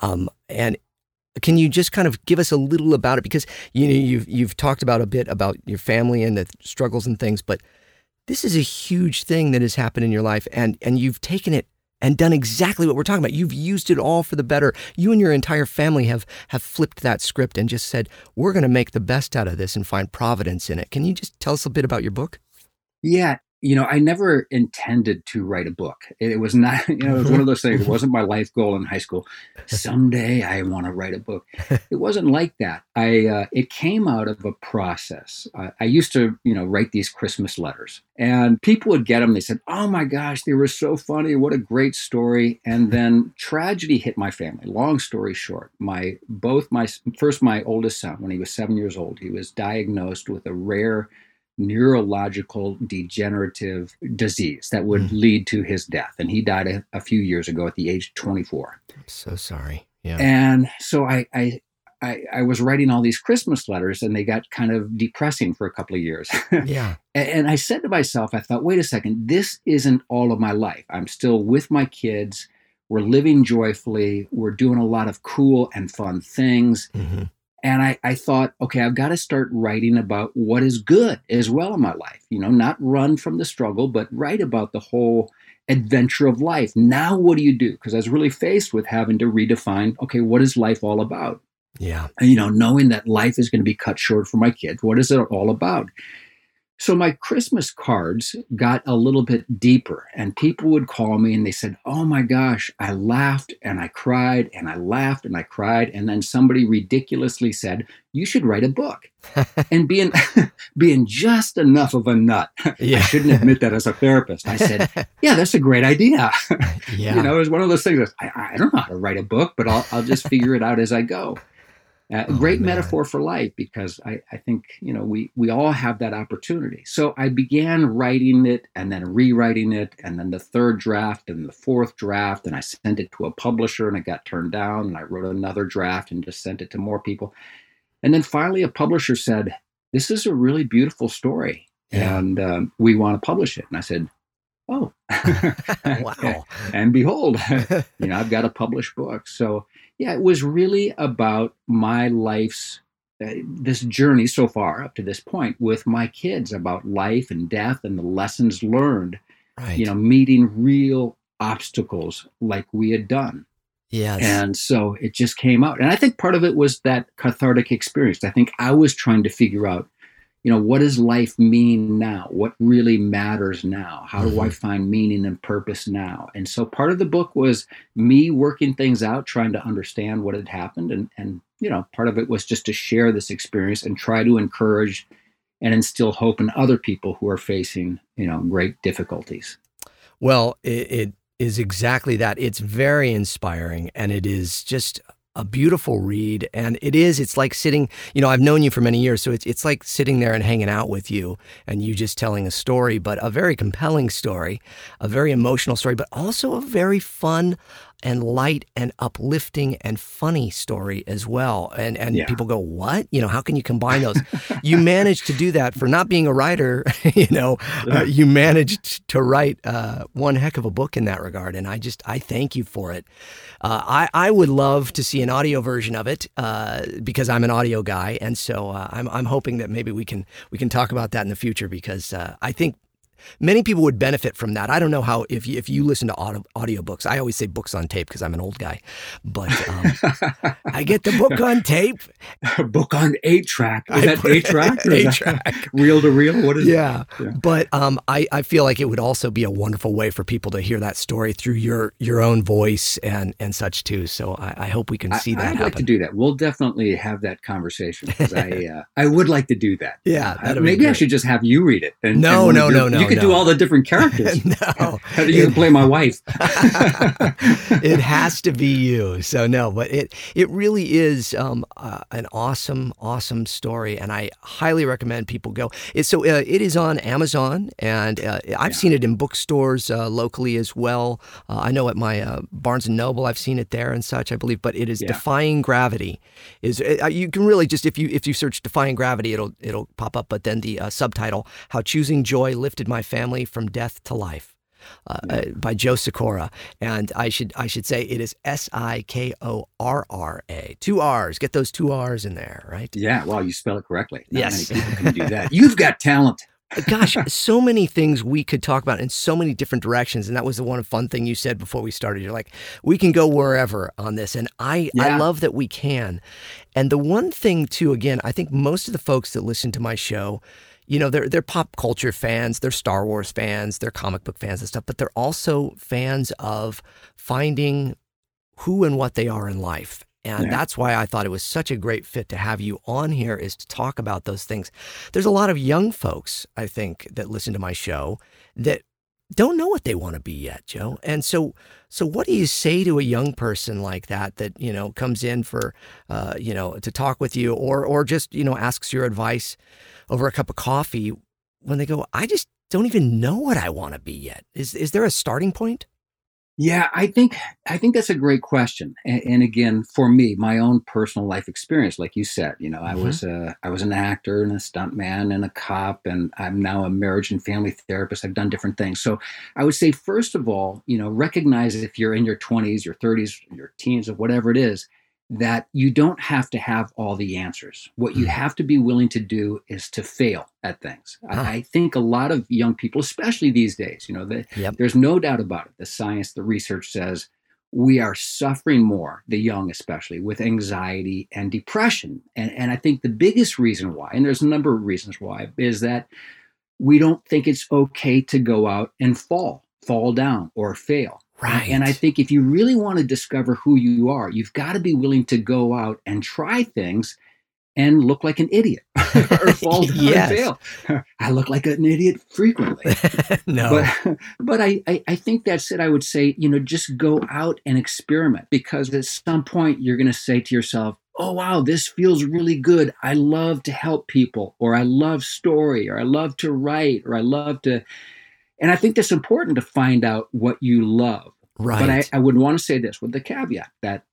Um, and can you just kind of give us a little about it? Because you know you've you've talked about a bit about your family and the struggles and things, but this is a huge thing that has happened in your life, and and you've taken it and done exactly what we're talking about. You've used it all for the better. You and your entire family have have flipped that script and just said, "We're going to make the best out of this and find providence in it." Can you just tell us a bit about your book? Yeah. You know, I never intended to write a book. It, was not, you know, it was one of those things. It wasn't my life goal in high school. Someday I want to write a book. It wasn't like that. I, uh, it came out of a process. Uh, I used to, you know, write these Christmas letters and people would get them. They said, Oh my gosh, they were so funny. What a great story. And then tragedy hit my family. Long story short, my, both my, first, my oldest son, when he was seven years old, he was diagnosed with a rare neurological degenerative disease that would Mm. lead to his death. And he died a, a few years ago at the age of 24. I'm so sorry. Yeah. And so I, I, I, I was writing all these Christmas letters and they got kind of depressing for a couple of years. yeah. And- And I said to myself, I thought, wait a second, this isn't all of my life. I'm still with my kids. We're living joyfully. We're doing a lot of cool and fun things. hmm And I, I thought, okay, I've got to start writing about what is good as well in my life. You know, not run from the struggle, but write about the whole adventure of life. Now, what do you do? Because I was really faced with having to redefine, okay, what is life all about? Yeah. And, you know, knowing that life is going to be cut short for my kids. What is it all about? So my Christmas cards got a little bit deeper, and people would call me and they said, "Oh my gosh, I laughed and I cried and I laughed and I cried." And then somebody ridiculously said, "You should write a book." and being being just enough of a nut, Yeah. I shouldn't admit that as a therapist. I said, "Yeah, that's a great idea." yeah. You know, it was one of those things. That I, I don't know how to write a book, but I'll, I'll just figure it out as I go. Uh, Oh, great man. metaphor for life because I, I think, you know, we, we all have that opportunity. So I began writing it and then rewriting it and then the third draft and the fourth draft. And I sent it to a publisher and it got turned down. And I wrote another draft and just sent it to more people. And then finally, a publisher said, This is a really beautiful story. Yeah. And um, we want to publish it. And I said, Oh, Wow. and behold, you know, I've got a published book. So, yeah, it was really about my life's uh, this journey so far up to this point with my kids about life and death and the lessons learned, Right. you know, meeting real obstacles like we had done. yes. And so it just came out. And I think part of it was that cathartic experience. I think I was trying to figure out, you know, what does life mean now? What really matters now? How do I mm-hmm. find meaning and purpose now? And so part of the book was me working things out, trying to understand what had happened. And, and you know, part of it was just to share this experience and try to encourage and instill hope in other people who are facing, you know, great difficulties. Well, it, it is exactly that. It's very inspiring and it is just a beautiful read. And it is, it's like sitting, you know, I've known you for many years. So it's, it's like sitting there and hanging out with you and you just telling a story, but a very compelling story, a very emotional story, but also a very fun and light and uplifting and funny story as well. And and Yeah. people go, "What? You know, how can you combine those?" you managed to do that for not being a writer. You know, uh, you managed to write uh, one heck of a book in that regard, and I just I thank you for it. Uh, I I would love to see an audio version of it uh, because I'm an audio guy, and so uh, I'm I'm hoping that maybe we can we can talk about that in the future because uh, I think many people would benefit from that. I don't know how if you, if you listen to audio, audiobooks. I always say books on tape because I'm an old guy, but um, I get the book on tape. book on eight track. Is I that eight track? eight track. Reel to reel? What is Yeah, Yeah. but um, I, I feel like it would also be a wonderful way for people to hear that story through your your own voice and and such too. So I, I hope we can I, see that I'd happen. like to do that. We'll definitely have that conversation because I uh, I would like to do that. Yeah, Uh, maybe I should just have you read it. And, No, and one no, no, no, You could do all the different characters. no, how do you can play my wife. it has to be you. So no, but it it really is um, uh, an awesome, awesome story, and I highly recommend people go. It, so uh, it is on Amazon, and uh, I've seen it in bookstores uh, locally as well. Uh, I know at my uh, Barnes and Noble, I've seen it there and such, I believe. But it is Yeah. Defying Gravity. Is uh, you can really just if you if you search Defying Gravity, it'll it'll pop up. But then the uh, subtitle: How Choosing Joy Lifted My Family from Death to Life uh, uh, by Joe Sikorra, and I should I should say it is S I K O R R A, two R's. Get those two R's in there, right? yeah, well, you spell it correctly. Not Yes. many people can do that. You've got talent. Gosh, so many things we could talk about in so many different directions, and that was the one fun thing you said before we started. You're like, we can go wherever on this, and I I love that we can. And the one thing too, again, I think most of the folks that listen to my show. You know, they're they're pop culture fans, they're Star Wars fans, they're comic book fans and stuff, but they're also fans of finding who and what they are in life. And Yeah. that's why I thought it was such a great fit to have you on here is to talk about those things. There's a lot of young folks, I think, that listen to my show that don't know what they want to be yet, Joe. And so so what do you say to a young person like that that, you know, comes in for uh, you know, to talk with you or or just, you know, asks your advice over a cup of coffee when they go, I just don't even know what I want to be yet. Is is there a starting point? Yeah, I think I think that's a great question. And, and again, for me, my own personal life experience, like you said, you know, I Mhm. was uh, I was an actor and a stuntman and a cop, and I'm now a marriage and family therapist. I've done different things. So I would say, first of all, you know, recognize if you're in your 20s, your 30s, your teens, or whatever it is, that you don't have to have all the answers. What you Mm. have to be willing to do is to fail at things. Ah. I, I think a lot of young people, especially these days, you know, they, Yep. there's no doubt about it. The science, the research says we are suffering more, the young especially, with anxiety and depression. And, and I think the biggest reason why, and there's a number of reasons why, is that we don't think it's okay to go out and fall, fall down, or fail. Right. And I think if you really want to discover who you are, you've got to be willing to go out and try things and look like an idiot or fall down Yes. and fail. I look like an idiot frequently. no. But but I, I I think that's it. I would say you know just go out and experiment because at some point you're going to say to yourself, oh wow, this feels really good. I love to help people, or I love story, or I love to write, or I love to. And I think that's important to find out what you love. right. But I, I would want to say this with the caveat that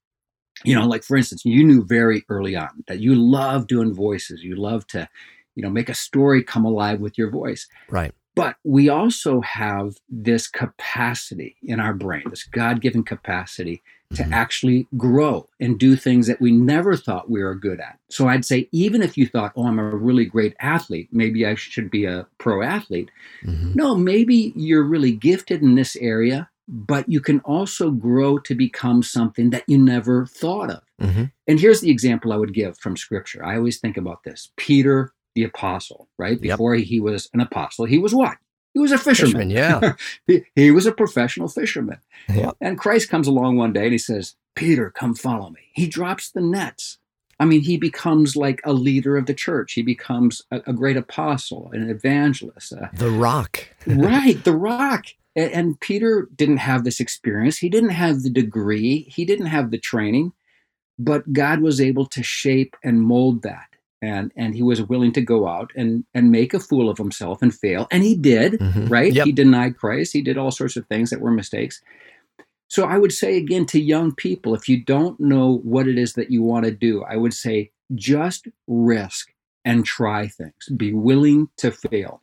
you know, like for instance, you knew very early on that you love doing voices. You love to, you know, make a story come alive with your voice. Right. But we also have this capacity in our brain, this God given capacity to Mhm. actually grow and do things that we never thought we were good at. So I'd say, even if you thought, oh, I'm a really great athlete, maybe I should be a pro athlete. Mhm. No, maybe you're really gifted in this area, but you can also grow to become something that you never thought of. Mhm. And here's the example I would give from scripture. I always think about this Peter, the apostle, right? Yep. Before he was an apostle, he was what? He was a fisherman. Fisherman, yeah. he, he was a professional fisherman. Yep. And Christ comes along one day and he says, Peter, come follow me. He drops the nets. I mean, he becomes like a leader of the church. He becomes a, a great apostle, an evangelist, a, The Rock. right the rock A- and, peter didn't have this experience he didn't have the degree he didn't have the training but god was able to shape and mold that and and he was willing to go out and and make a fool of himself and fail and he did Mhm. right? Yep. he denied christ. He did all sorts of things that were mistakes. So i would say again to young people if you don't know what it is that you want to do i would say just risk and try things. Be willing to fail.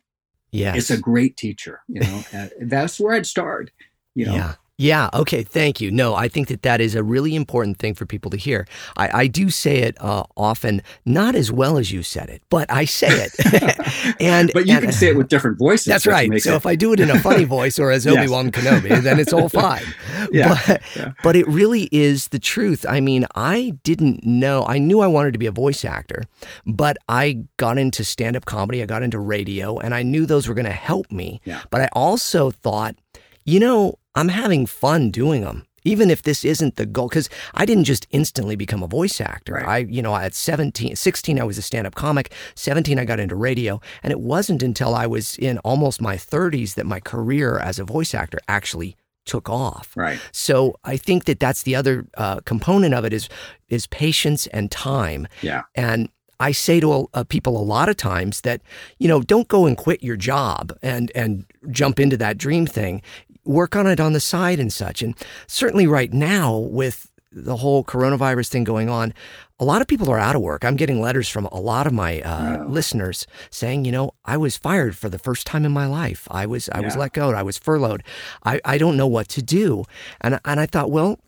Yeah it's a great teacher you know? That's where i'd start you know? Yeah. Yeah. Okay. Thank you. No, I think that that is a really important thing for people to hear. I, I do say it uh, often, not as well as you said it, but I say it. and but you and- can say it with different voices That's right. So it- if I do it in a funny voice or as Obi Wan Kenobi, then it's all fine. Yeah, But, yeah. but it really is the truth. I mean, I didn't know. I knew I wanted to be a voice actor, but I got into stand up comedy. I got into radio, and I knew those were going to help me. Yeah. But I also thought, you know, I'm having fun doing them. Even if this isn't the goal, because I didn't just instantly become a voice actor. Right. I, you know, at 17, 16, I was a stand up comic. 17, I got into radio. And it wasn't until I was in almost my 30s that my career as a voice actor actually took off. right So I think that that's the other uh, component of it is is patience and time. Yeah. And I say to uh, people a lot of times that you know don't go and quit your job and and jump into that dream thing. Work on it on the side and such. And certainly right now with the whole coronavirus thing going on, a lot of people are out of work. I'm getting letters from a lot of my uh, Wow. listeners saying, you know, I was fired for the first time in my life. I was I was let go. I was furloughed. I, I don't know what to do. And and I thought, well,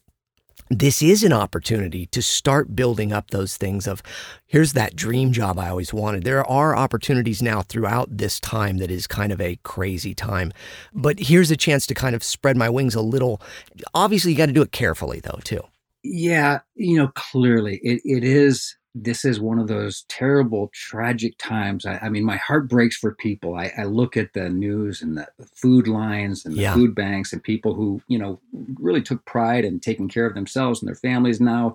this is an opportunity to start building up those things of here's that dream job I always wanted. There are opportunities now throughout this time that is kind of a crazy time. But here's a chance to kind of spread my wings a little. Obviously, you got to do it carefully though, too. yeah you know clearly it, it is this is one of those terrible tragic times. I, I mean my heart breaks for people. I, I look at the news and the food lines and the Yeah. food banks and people who you know really took pride in taking care of themselves and their families now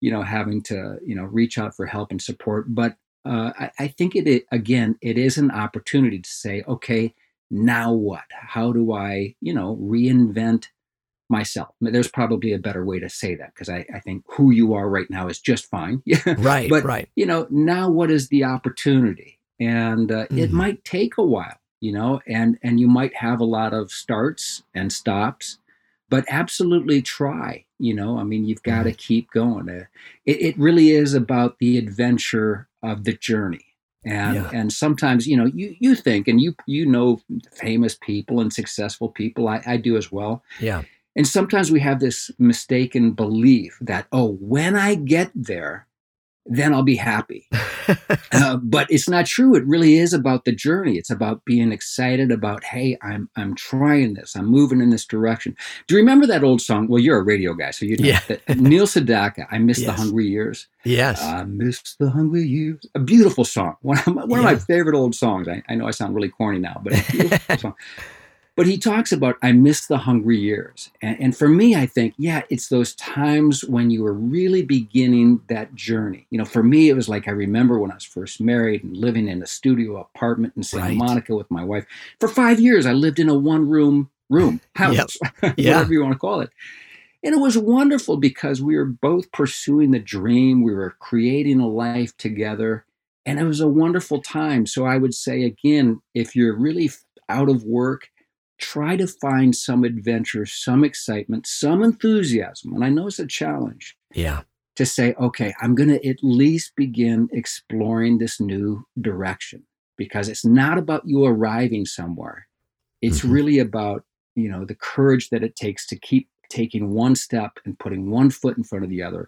you know having to you know reach out for help and support. But uh, I, I think it, it again it is an opportunity to say okay now what? How do i you know reinvent myself. There's probably a better way to say that because I, I think who you are right now is just fine. Right, But- right. you know now what is the opportunity? And uh, it Mhm. might take a while you know and and you might have a lot of starts and stops but absolutely try you know? I mean you've got to keep going. Uh, it, it really is about the adventure of the journey. And Yeah. and sometimes you know you you think and you you know famous people and successful people. I, I do as well. Yeah. And sometimes we have this mistaken belief that, oh, when I get there, then I'll be happy. Uh, but it's not true. It really is about the journey. It's about being excited about, hey, I'm I'm trying this. I'm moving in this direction. Do you remember that old song? Well, you're a radio guy, so you know Yeah. that Neil Sedaka. I miss the hungry years. yes. I miss the hungry years. A beautiful song. One of my, one of my favorite old songs. I, I know I sound really corny now, but a beautiful song. But he talks about, I miss the hungry years. And, and for me, I think, yeah, it's those times when you were really beginning that journey. You know, for me, it was like I remember when I was first married and living in a studio apartment in Santa Right. Monica with my wife. For five years, I lived in a one room room, house, Yeah. whatever you want to call it. And it was wonderful because we were both pursuing the dream. We were creating a life together. And it was a wonderful time. So I would say, again, if you're really out of work, try to find some adventure, some excitement, some enthusiasm. And I know it's a challenge, yeah. to say, okay, I'm going to at least begin exploring this new direction because it's not about you arriving somewhere. It's Mhm. really about, you know, the courage that it takes to keep taking one step and putting one foot in front of the other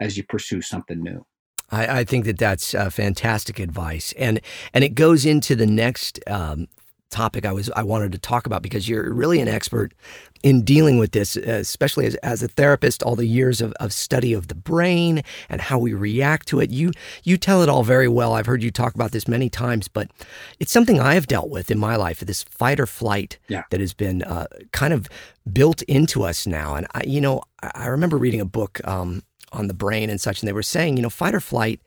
as you pursue something new. I, I think that that's uh, fantastic advice, and and it goes into the next um, topic I was I wanted to talk about because you're really an expert in dealing with this, especially as, as a therapist. All the years of, of study of the brain and how we react to it. You you tell it all very well. I've heard you talk about this many times, but it's something I have dealt with in my life. This fight or flight Yeah. that has been uh, kind of built into us now. And I, you know, I, I remember reading a book um, on the brain and such, and they were saying, you know, fight or flight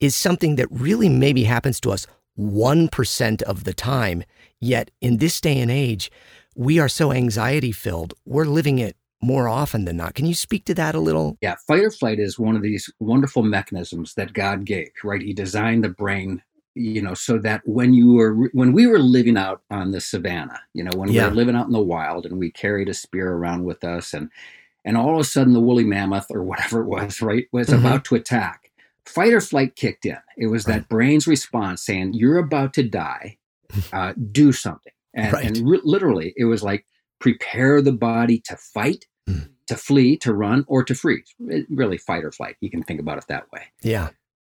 is something that really maybe happens to us 1% of the time. Yet in this day and age, we are so anxiety filled, we're living it more often than not. Can you speak to that a little? Yeah, fight or flight is one of these wonderful mechanisms that God gave, right? He designed the brain, you know, so that when you were when we were living out on the savannah, you know, when we were living out in the wild and we carried a spear around with us and and all of a sudden the woolly mammoth or whatever it was, right, was Mhm. about to attack. Fight or flight kicked in. It was Right. that brain's response saying, "You're about to die. Uh, do something." And, Right. and re- literally, it was like prepare the body to fight, Mm. to flee, to run, or to freeze. It- really, fight or flight. You can think about it that way. Yeah.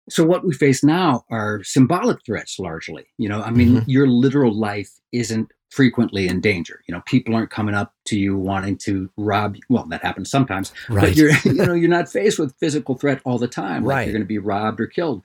So what we face now are symbolic threats largely. You know, I mean, Mhm. your literal life isn't frequently in danger. You know, people aren't coming up to you wanting to rob. You. Well, that happens sometimes, Right. but you're you know you're not faced with physical threat all the time. Like Right. you're going to be robbed or killed.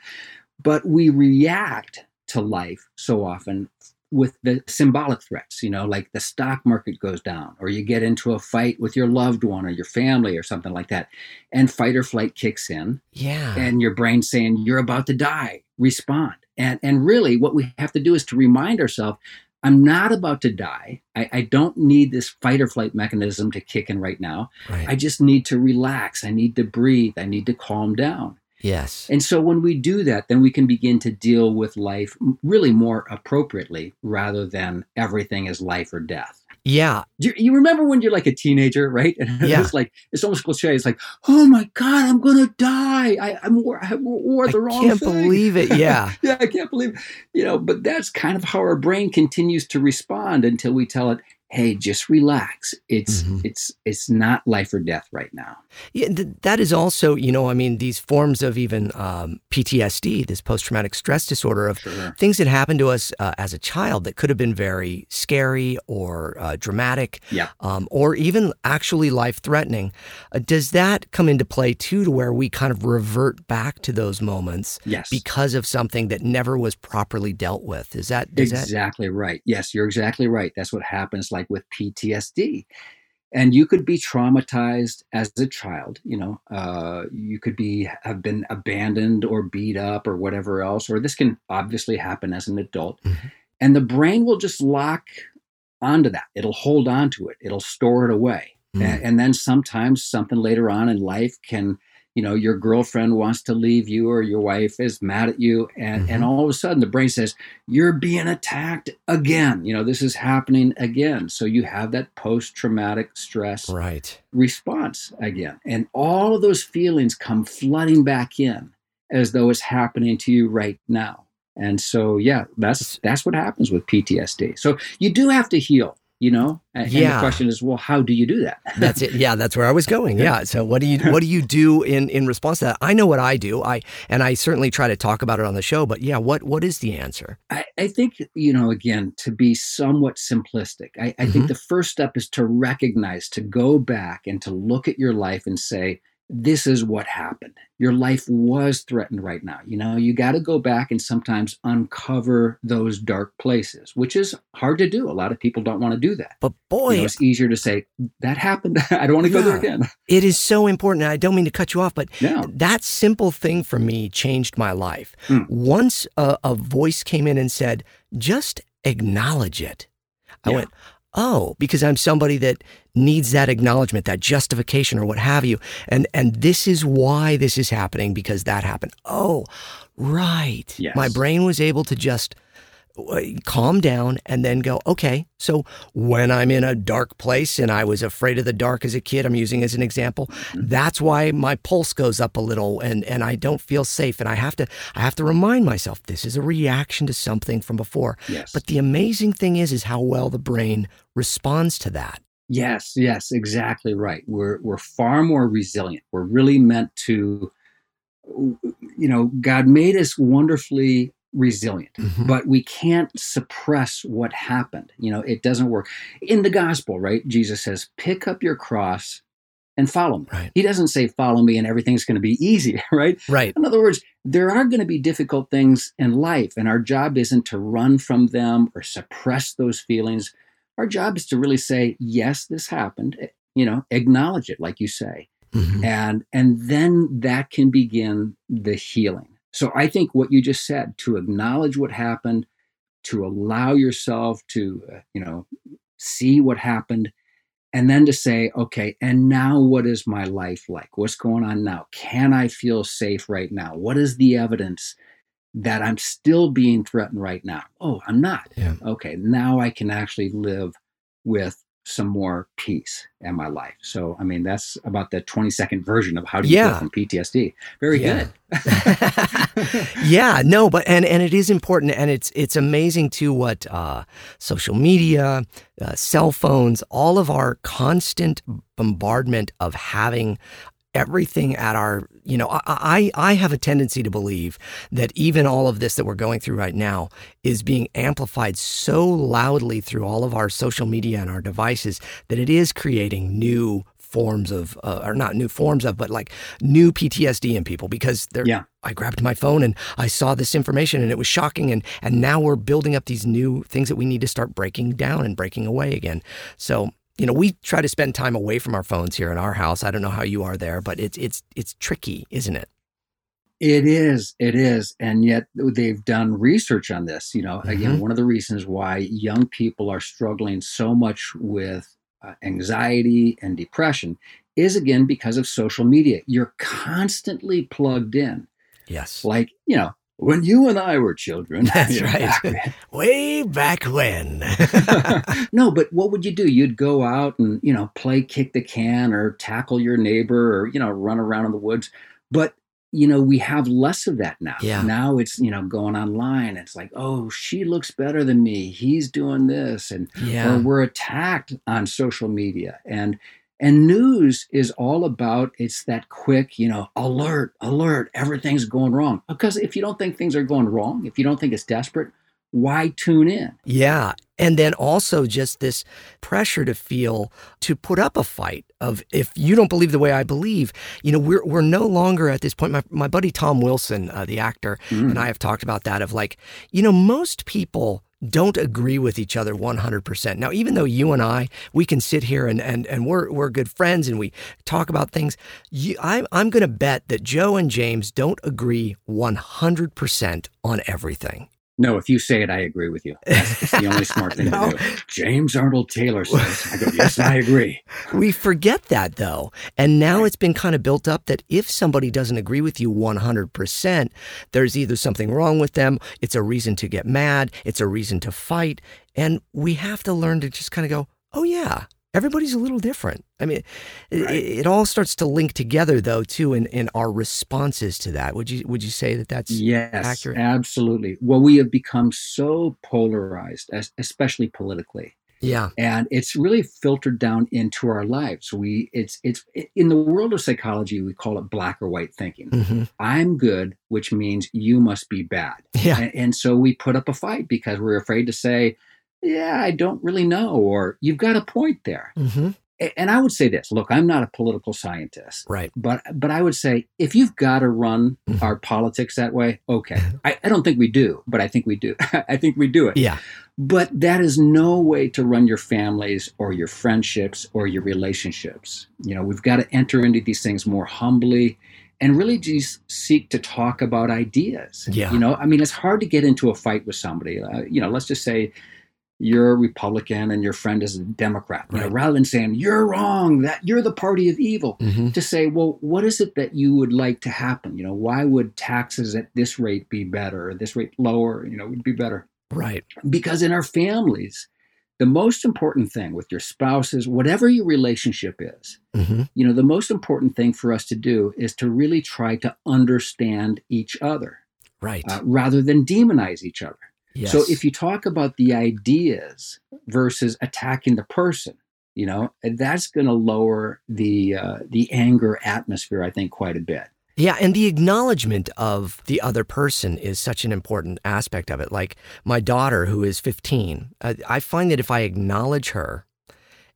But we react to life so often with the symbolic threats, you know, like the stock market goes down, or you get into a fight with your loved one or your family or something like that, and fight or flight kicks in, yeah. and your brain's saying you're about to die. Respond. And and really what we have to do is to remind ourselves i'm not about to die. I, I don't need this fight or flight mechanism to kick in right now. Right. i just need to relax. I need to breathe. I need to calm down yes. and so when we do that then we can begin to deal with life really more appropriately rather than everything is life or death Yeah. you, you remember when you're like a teenager, right? And Yeah. it's like it's almost cliche. It's like, oh my god, I'm gonna die. I, I'm wore, I wore the I wrong can't thing. believe it. Yeah. yeah, I can't believe. it. You know, but that's kind of how our brain continues to respond until we tell it, hey, just relax. It's Mhm. it's it's not life or death right now. Yeah, th- that is also, you know, I mean, these forms of even um, PTSD, this post traumatic stress disorder of Sure. things that happened to us uh, as a child that could have been very scary or uh, dramatic, Yeah. um, or even actually life threatening. Uh, does that come into play too, to where we kind of revert back to those moments Yes. because of something that never was properly dealt with? Is that is that exactly right. Yes, you're exactly right. That's what happens like with PTSD. And you could be traumatized as a child, you know, uh, you could be have been abandoned or beat up or whatever else, or this can obviously happen as an adult. Mhm. And the brain will just lock onto that. It'll hold on to it. It'll store it away. Mm. And, and then sometimes something later on in life can, you know, your girlfriend wants to leave you or your wife is mad at you. And, and Mhm. all of a sudden the brain says, you're being attacked again. You know, this is happening again. So you have that post traumatic stress right? response again. And all of those feelings come flooding back in as though it's happening to you right now. And so, yeah, that's that's what happens with PTSD. So you do have to heal, you know. And, and Yeah. the question is, well, how do you do that? That's it. Yeah, that's where I was going. Yeah. So what do you what do you do in in response to that? I know what I do. I and I certainly try to talk about it on the show. But yeah, what what is the answer? I, I think, you know, again, to be somewhat simplistic, I, I Mhm. think the first step is to recognize, to go back and to look at your life and say, this is what happened. Your life was threatened right now. You know, you got to go back and sometimes uncover those dark places, which is hard to do. A lot of people don't want to do that. But boy, You know, it's easier to say, that happened. I don't want to go there again. it is so important. I don't mean to cut you off, but No. that simple thing for me changed my life. Hmm. Once a, a voice came in and said, "Just acknowledge it," I Yeah. went. Oh, because I'm somebody that needs that acknowledgement, that justification, or what have you, and and this is why this is happening because that happened. Oh, right. Yes. My brain was able to just uh, calm down and then go, okay, so when I'm in a dark place and I was afraid of the dark as a kid, I'm using as an example, Mm-hmm. that's why my pulse goes up a little and, and I don't feel safe. And I have to I have to remind myself this is a reaction to something from before. Yes. But the amazing thing is is how well the brain responds to that. Yes, yes, exactly right. We're we're far more resilient. We're really meant to you know, God made us wonderfully resilient, Mhm. but we can't suppress what happened. You know, it doesn't work. In the gospel, right? Jesus says, "Pick up your cross and follow me." Right. He doesn't say follow me and everything's going to be easy, right? Right. In other words, there are going to be difficult things in life, and our job isn't to run from them or suppress those feelings. Our job is to really say, yes, this happened, eh, you know, acknowledge it, like you say. Mhm. And and then that can begin the healing. So I think what you just said, to acknowledge what happened, to allow yourself to, uh, you know, see what happened, and then to say, okay, and now what is my life like? What's going on now? Can I feel safe right now? What is the evidence that I'm still being threatened right now? Oh, I'm not. Yeah. Okay, now I can actually live with some more peace in my life. So, I mean, that's about the 20 second version of how do you Yeah. heal from PTSD. Very Yeah. good. yeah, no, but and and it is important, and it's it's amazing too what uh, social media, uh, cell phones, all of our constant bombardment of having everything at our you know I, I i have a tendency to believe that even all of this that we're going through right now is being amplified so loudly through all of our social media and our devices that it is creating new forms of uh, or not new forms of but like new ptsd in people because they're Yeah. I grabbed my phone and I saw this information and it was shocking and and now we're building up these new things that we need to start breaking down and breaking away again. So, you know, we try to spend time away from our phones here in our house. I don't know how you are there, but it's it's it's tricky, isn't it? It is, it is. And yet they've done research on this. You know, again, one of the reasons why young people are struggling so much with uh, anxiety and depression is again because of social media. You're constantly plugged in. Yes. Like, you know, when you and I were children. That's right. back Way back when. no, but what would you do? You'd go out and, you know, play kick the can or tackle your neighbor or, you know, run around in the woods. But, you know, we have less of that now. Yeah. Now it's, you know, going online. It's like, oh, she looks better than me. He's doing this. And or yeah. we're attacked on social media. And and news is all about it's that quick, you know, alert, alert, everything's going wrong. Because if you don't think things are going wrong, if you don't think it's desperate, why tune in? Yeah. And then also just this pressure to feel to put up a fight of if you don't believe the way I believe, you know, we're we're no longer at this point. My my buddy Tom Wilson, uh, the actor, Mm. and I have talked about that of like, you know, most people don't agree with each other 100%. Now, even though you and I, we can sit here and, and, and we're, we're good friends and we talk about things, you, I, I'm going to bet that Joe and James don't agree 100% on everything. No, if you say it, I agree with you. That's the only smart thing No. to do. James Arnold Taylor says, I go, yes, I agree. We forget that though. And now it's been kind of built up that if somebody doesn't agree with you 100%, there's either something wrong with them, it's a reason to get mad, it's a reason to fight. And we have to learn to just kind of go, oh, yeah, everybody's a little different. I mean, it, Right. it all starts to link together though, too, in, in our responses to that. Would you, would you say that that's Yes, accurate? absolutely. Well, we have become so polarized, es- especially politically. Yeah. and it's really filtered down into our lives we it's it's in the world of psychology we call it black or white thinking hmm i'm good which means you must be bad Yeah. and, and so we put up a fight because we're afraid to say yeah i don't really know or you've got a point there hmm and i would say this look i'm not a political scientist Right. but but i would say if you've got to run Mhm. our politics that way okay I, I don't think we do but i think we do i think we do it Yeah. but that is no way to run your families or your friendships or your relationships. You know, we've got to enter into these things more humbly and really just seek to talk about ideas. Yeah. You know, I mean, it's hard to get into a fight with somebody. Uh, you know, let's just say you're a Republican and your friend is a Democrat. You know, Right. rather than saying you're wrong, that you're the party of evil, hmm to say, well, what is it that you would like to happen? You know, why would taxes at this rate be better or this rate lower? You know, would be better. Right. Because in our families, the most important thing with your spouses, whatever your relationship is, hmm you know, the most important thing for us to do is to really try to understand each other Right. uh, rather than demonize each other. Yes. So if you talk about the ideas versus attacking the person, you know, that's going to lower the uh, the anger atmosphere, I think, quite a bit. Yeah, and the acknowledgement of the other person is such an important aspect of it. Like my daughter, who is 15, uh, I find that if I acknowledge her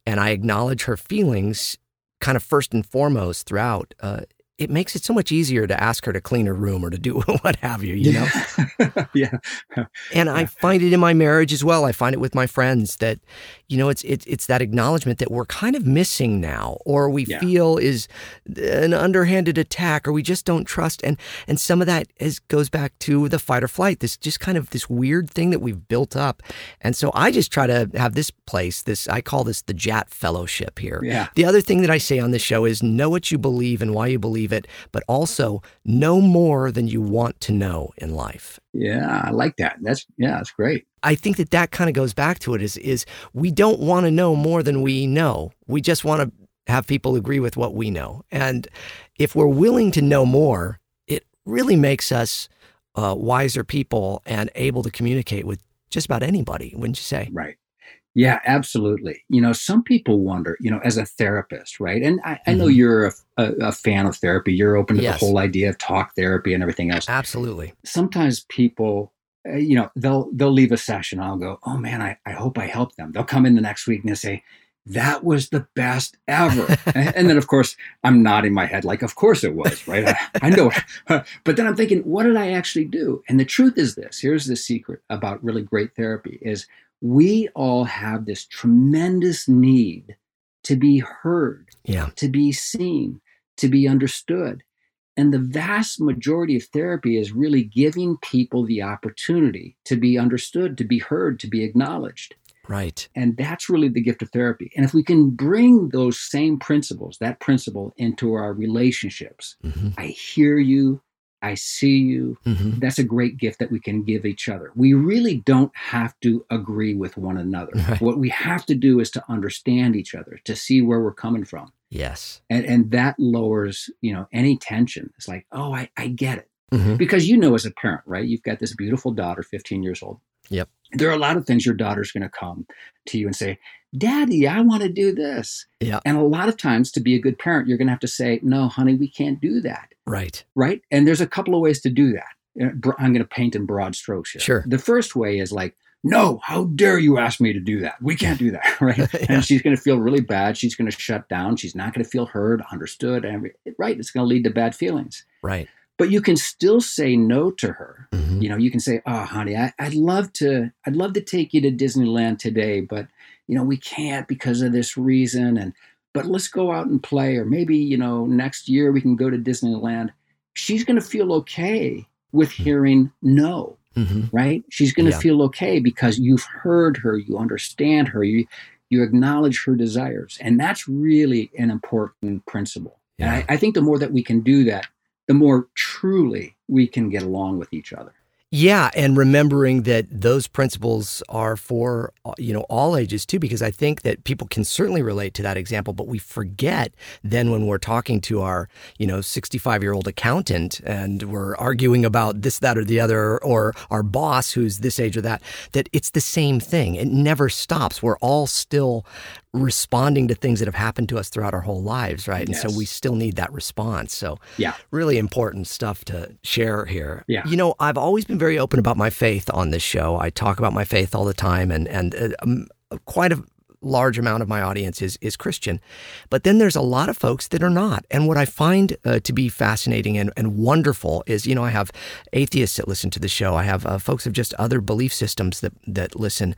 and I acknowledge her feelings kind of first and foremost throughout, uh, it makes it so much easier to ask her to clean her room or to do what have you, you know? yeah, And I find it in my marriage as well. I find it with my friends that, you know, it's it's it's that acknowledgement that we're kind of missing now, or we Yeah. feel is an underhanded attack, or we just don't trust. And and some of that is goes back to the fight or flight. This just kind of this weird thing that we've built up. And so I just try to have this place. This I call this the Jat Fellowship here. yeah, The other thing that I say on this show is know what you believe and why you believe it, but also know more than you want to know in life. yeah. I like that. That's yeah, that's great. I think that that kind of goes back to it is is we don't want to know more than we know. We just want to have people agree with what we know. And if we're willing to know more, it really makes us uh, wiser people and able to communicate with just about anybody, wouldn't you say? Right. Yeah, absolutely. You know, some people wonder, you know, as a therapist, right? And I, I know Mhm. you're a, a, a fan of therapy. You're open to Yes. the whole idea of talk therapy and everything else. Absolutely. sometimes people uh, you know they'll they'll leave a session i'll go oh man I, I hope i helped them they'll come in the next week and they'll say that was the best ever and, and then of course i'm nodding my head like of course it was right i, I know but then i'm thinking what did i actually do and the truth is this here's the secret about really great therapy is we all have this tremendous need to be heard Yeah. to be seen, to be understood. And the vast majority of therapy is really giving people the opportunity to be understood, to be heard, to be acknowledged. Right. And that's really the gift of therapy. And if we can bring those same principles, that principle into our relationships, hmm I hear you, I see you, hmm that's a great gift that we can give each other. We really don't have to agree with one another. Right. What we have to do is to understand each other, to see where we're coming from Yes. and and that lowers you know any tension it's like oh i, I get it hmm because you know as a parent right you've got this beautiful daughter 15 years old Yep. there are a lot of things your daughter's going to come to you and say daddy i want to do this. Yeah. and a lot of times to be a good parent you're going to have to say no honey we can't do that. Right. right? And there's a couple of ways to do that. Uh, i'm going to paint in broad strokes here. Sure. the first way is like no how dare you ask me to do that? We can't do that. Right? Yeah. and she's going to feel really bad. She's going to shut down. She's not going to feel heard understood and right? It's going to lead to bad feelings. Right. but you can still say no to her. Hmm you know you can say oh honey I, i'd love to i'd love to take you to disneyland today but you know we can't because of this reason and but let's go out and play or maybe you know next year we can go to disneyland. She's going to feel okay with hearing no hmm right? She's going to Yeah. feel okay because you've heard her you understand her you you acknowledge her desires and that's really an important principle. Yeah. and I, I think the more that we can do that the more truly we can get along with each other Yeah, and remembering that those principles are for uh, you know all ages too, because I think that people can certainly relate to that example, but we forget then when we're talking to our you know 65 year old accountant and we're arguing about this, that, or the other, or our boss who's this age or that, that it's the same thing. It never stops. We're all still responding to things that have happened to us throughout our whole lives, right? And so we still need that response. So Yeah. really important stuff to share here. Yeah. You know, I've always been very open about my faith on this show. I talk about my faith all the time, and and uh, um, quite a large amount of my audience is is Christian. But then there's a lot of folks that are not. And what I find uh, to be fascinating and, and wonderful is, you know, I have atheists that listen to the show. I have uh, folks of just other belief systems that that listen,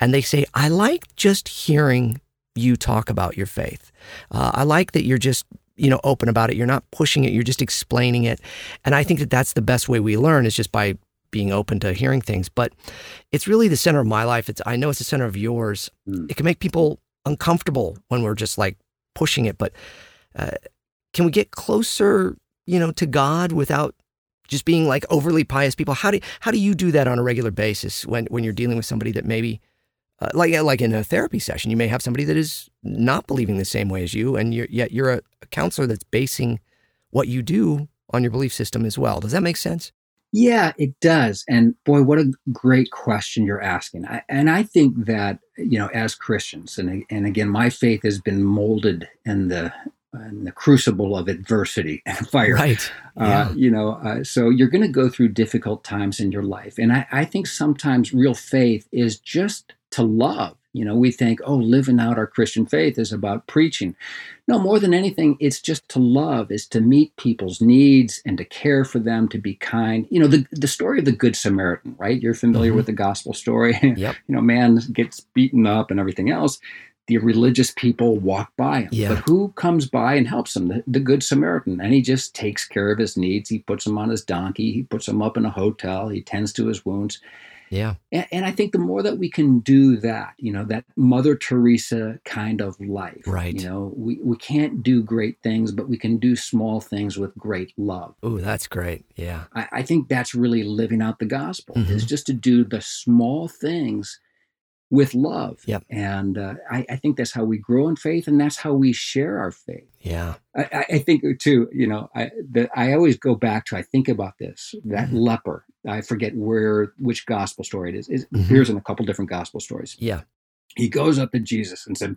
and they say, I like just hearing you talk about your faith. Uh, I like that you're just you know open about it. You're not pushing it. You're just explaining it. And I think that that's the best way we learn is just by being open to hearing things. But it's really the center of my life. It's I know it's the center of yours. Mm. It can make people uncomfortable when we're just like pushing it. But uh, can we get closer, you know, to God without just being like overly pious people. How do how do you do that on a regular basis when when you're dealing with somebody that maybe uh, like like in a therapy session, you may have somebody that is not believing the same way as you, and you're, yet you're a, a counselor that's basing what you do on your belief system as well. Does that make sense? Yeah, it does. And boy, what a great question you're asking. I, and I think that you know, as Christians, and and again, my faith has been molded in the in the crucible of adversity and fire. Right. Uh, you know, uh, so you're going to go through difficult times in your life, and I, I think sometimes real faith is just to love. You know, we think, oh, living out our Christian faith is about preaching. No, more than anything, it's just to love, is to meet people's needs and to care for them, to be kind. You know, the, the story of the Good Samaritan, right? You're familiar Mhm. with the gospel story. Yep. you know, man gets beaten up and everything else. The religious people walk by him. Yeah. But who comes by and helps him? The, the Good Samaritan. And he just takes care of his needs. He puts him on his donkey. He puts him up in a hotel. He tends to his wounds. Yeah. And, and I think the more that we can do that, you know, that Mother Teresa kind of life, Right. You know, we, we can't do great things, but we can do small things with great love. Oh, that's great. Yeah. I, I think that's really living out the gospel is Mhm. just to do the small things with love. Yep. And uh, I, I think that's how we grow in faith, and that's how we share our faith. Yeah. I, I- think too, you know, I the, I always go back to I think about this that Mhm. leper. I forget where which gospel story it is. It Mhm. appears in a couple different gospel stories. Yeah. He goes up to Jesus and said,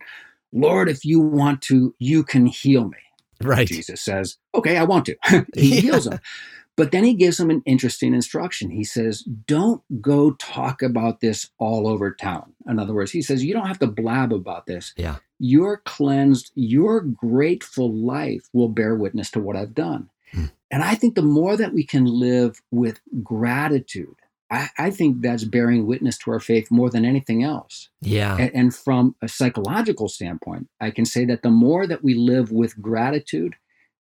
"Lord, if you want to, you can heal me." Right. Jesus says, "Okay, I want to." he Yeah. heals him. But then he gives him an interesting instruction. He says, Don't go talk about this all over town. In other words, he says, You don't have to blab about this. Yeah. Your cleansed, your grateful life will bear witness to what I've done. Hmm. And I think the more that we can live with gratitude, I, I think that's bearing witness to our faith more than anything else. Yeah. And, and from a psychological standpoint, I can say that the more that we live with gratitude,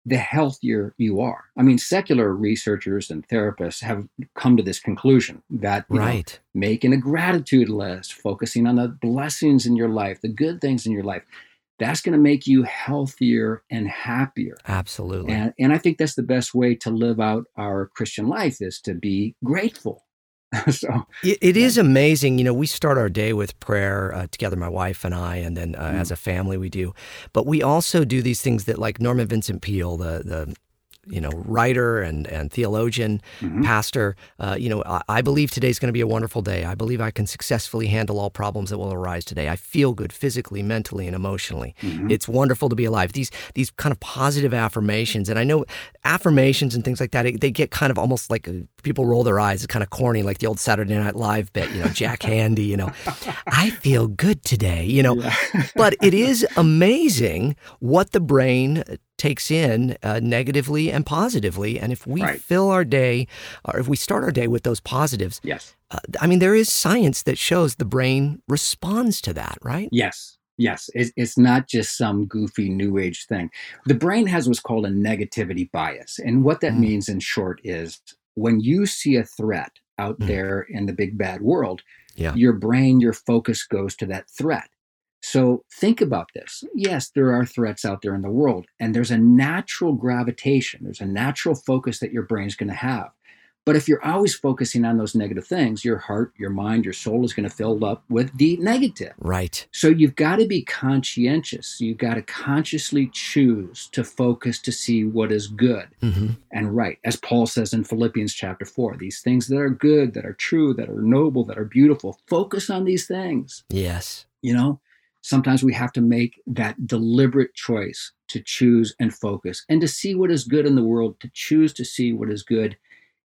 the healthier you are. I mean, secular researchers and therapists have come to this conclusion that you know, Right. making a gratitude list, focusing on the blessings in your life, the good things in your life, that's going to make you healthier and happier. Absolutely. And, and I think that's the best way to live out our Christian life is to be grateful. so, It, it is amazing. You know, we start our day with prayer uh, together, my wife and I, and then uh, Mm. as a family we do. But we also do these things that, like Norman Vincent Peale, the the you know writer and and theologian, mhm. pastor. Uh, you know, I, I believe today's going to be a wonderful day. I believe I can successfully handle all problems that will arise today. I feel good physically, mentally, and emotionally. Mhm. It's wonderful to be alive. These these kind of positive affirmations, and I know affirmations and things like that. it- They get kind of almost like uh, people roll their eyes. It's kind of corny, like the old Saturday Night Live bit. You know, Jack Handey. You know, I feel good today. You know, Yeah. but it is amazing what the brain takes in uh, negatively and positively. And if we Right. fill our day, or if we start our day with those positives, yes. uh, I mean, there is science that shows the brain responds to that, right? Yes. Yes. It's, it's not just some goofy new age thing. The brain has what's called a negativity bias. And what that Mm. means in short is when you see a threat out Mm. there in the big bad world, Yeah. your brain, your focus goes to that threat. So think about this. Yes, there are threats out there in the world, and there's a natural gravitation, there's a natural focus that your brain's going to have. But if you're always focusing on those negative things, your heart, your mind, your soul is going to fill up with the negative. Right. So you've got to be conscientious. You've got to consciously choose to focus to see what is good hmm and right. As Paul says in Philippians chapter 4, these things that are good, that are true, that are noble, that are beautiful, focus on these things. Yes. You know, sometimes we have to make that deliberate choice to choose and focus and to see what is good in the world, to choose to see what is good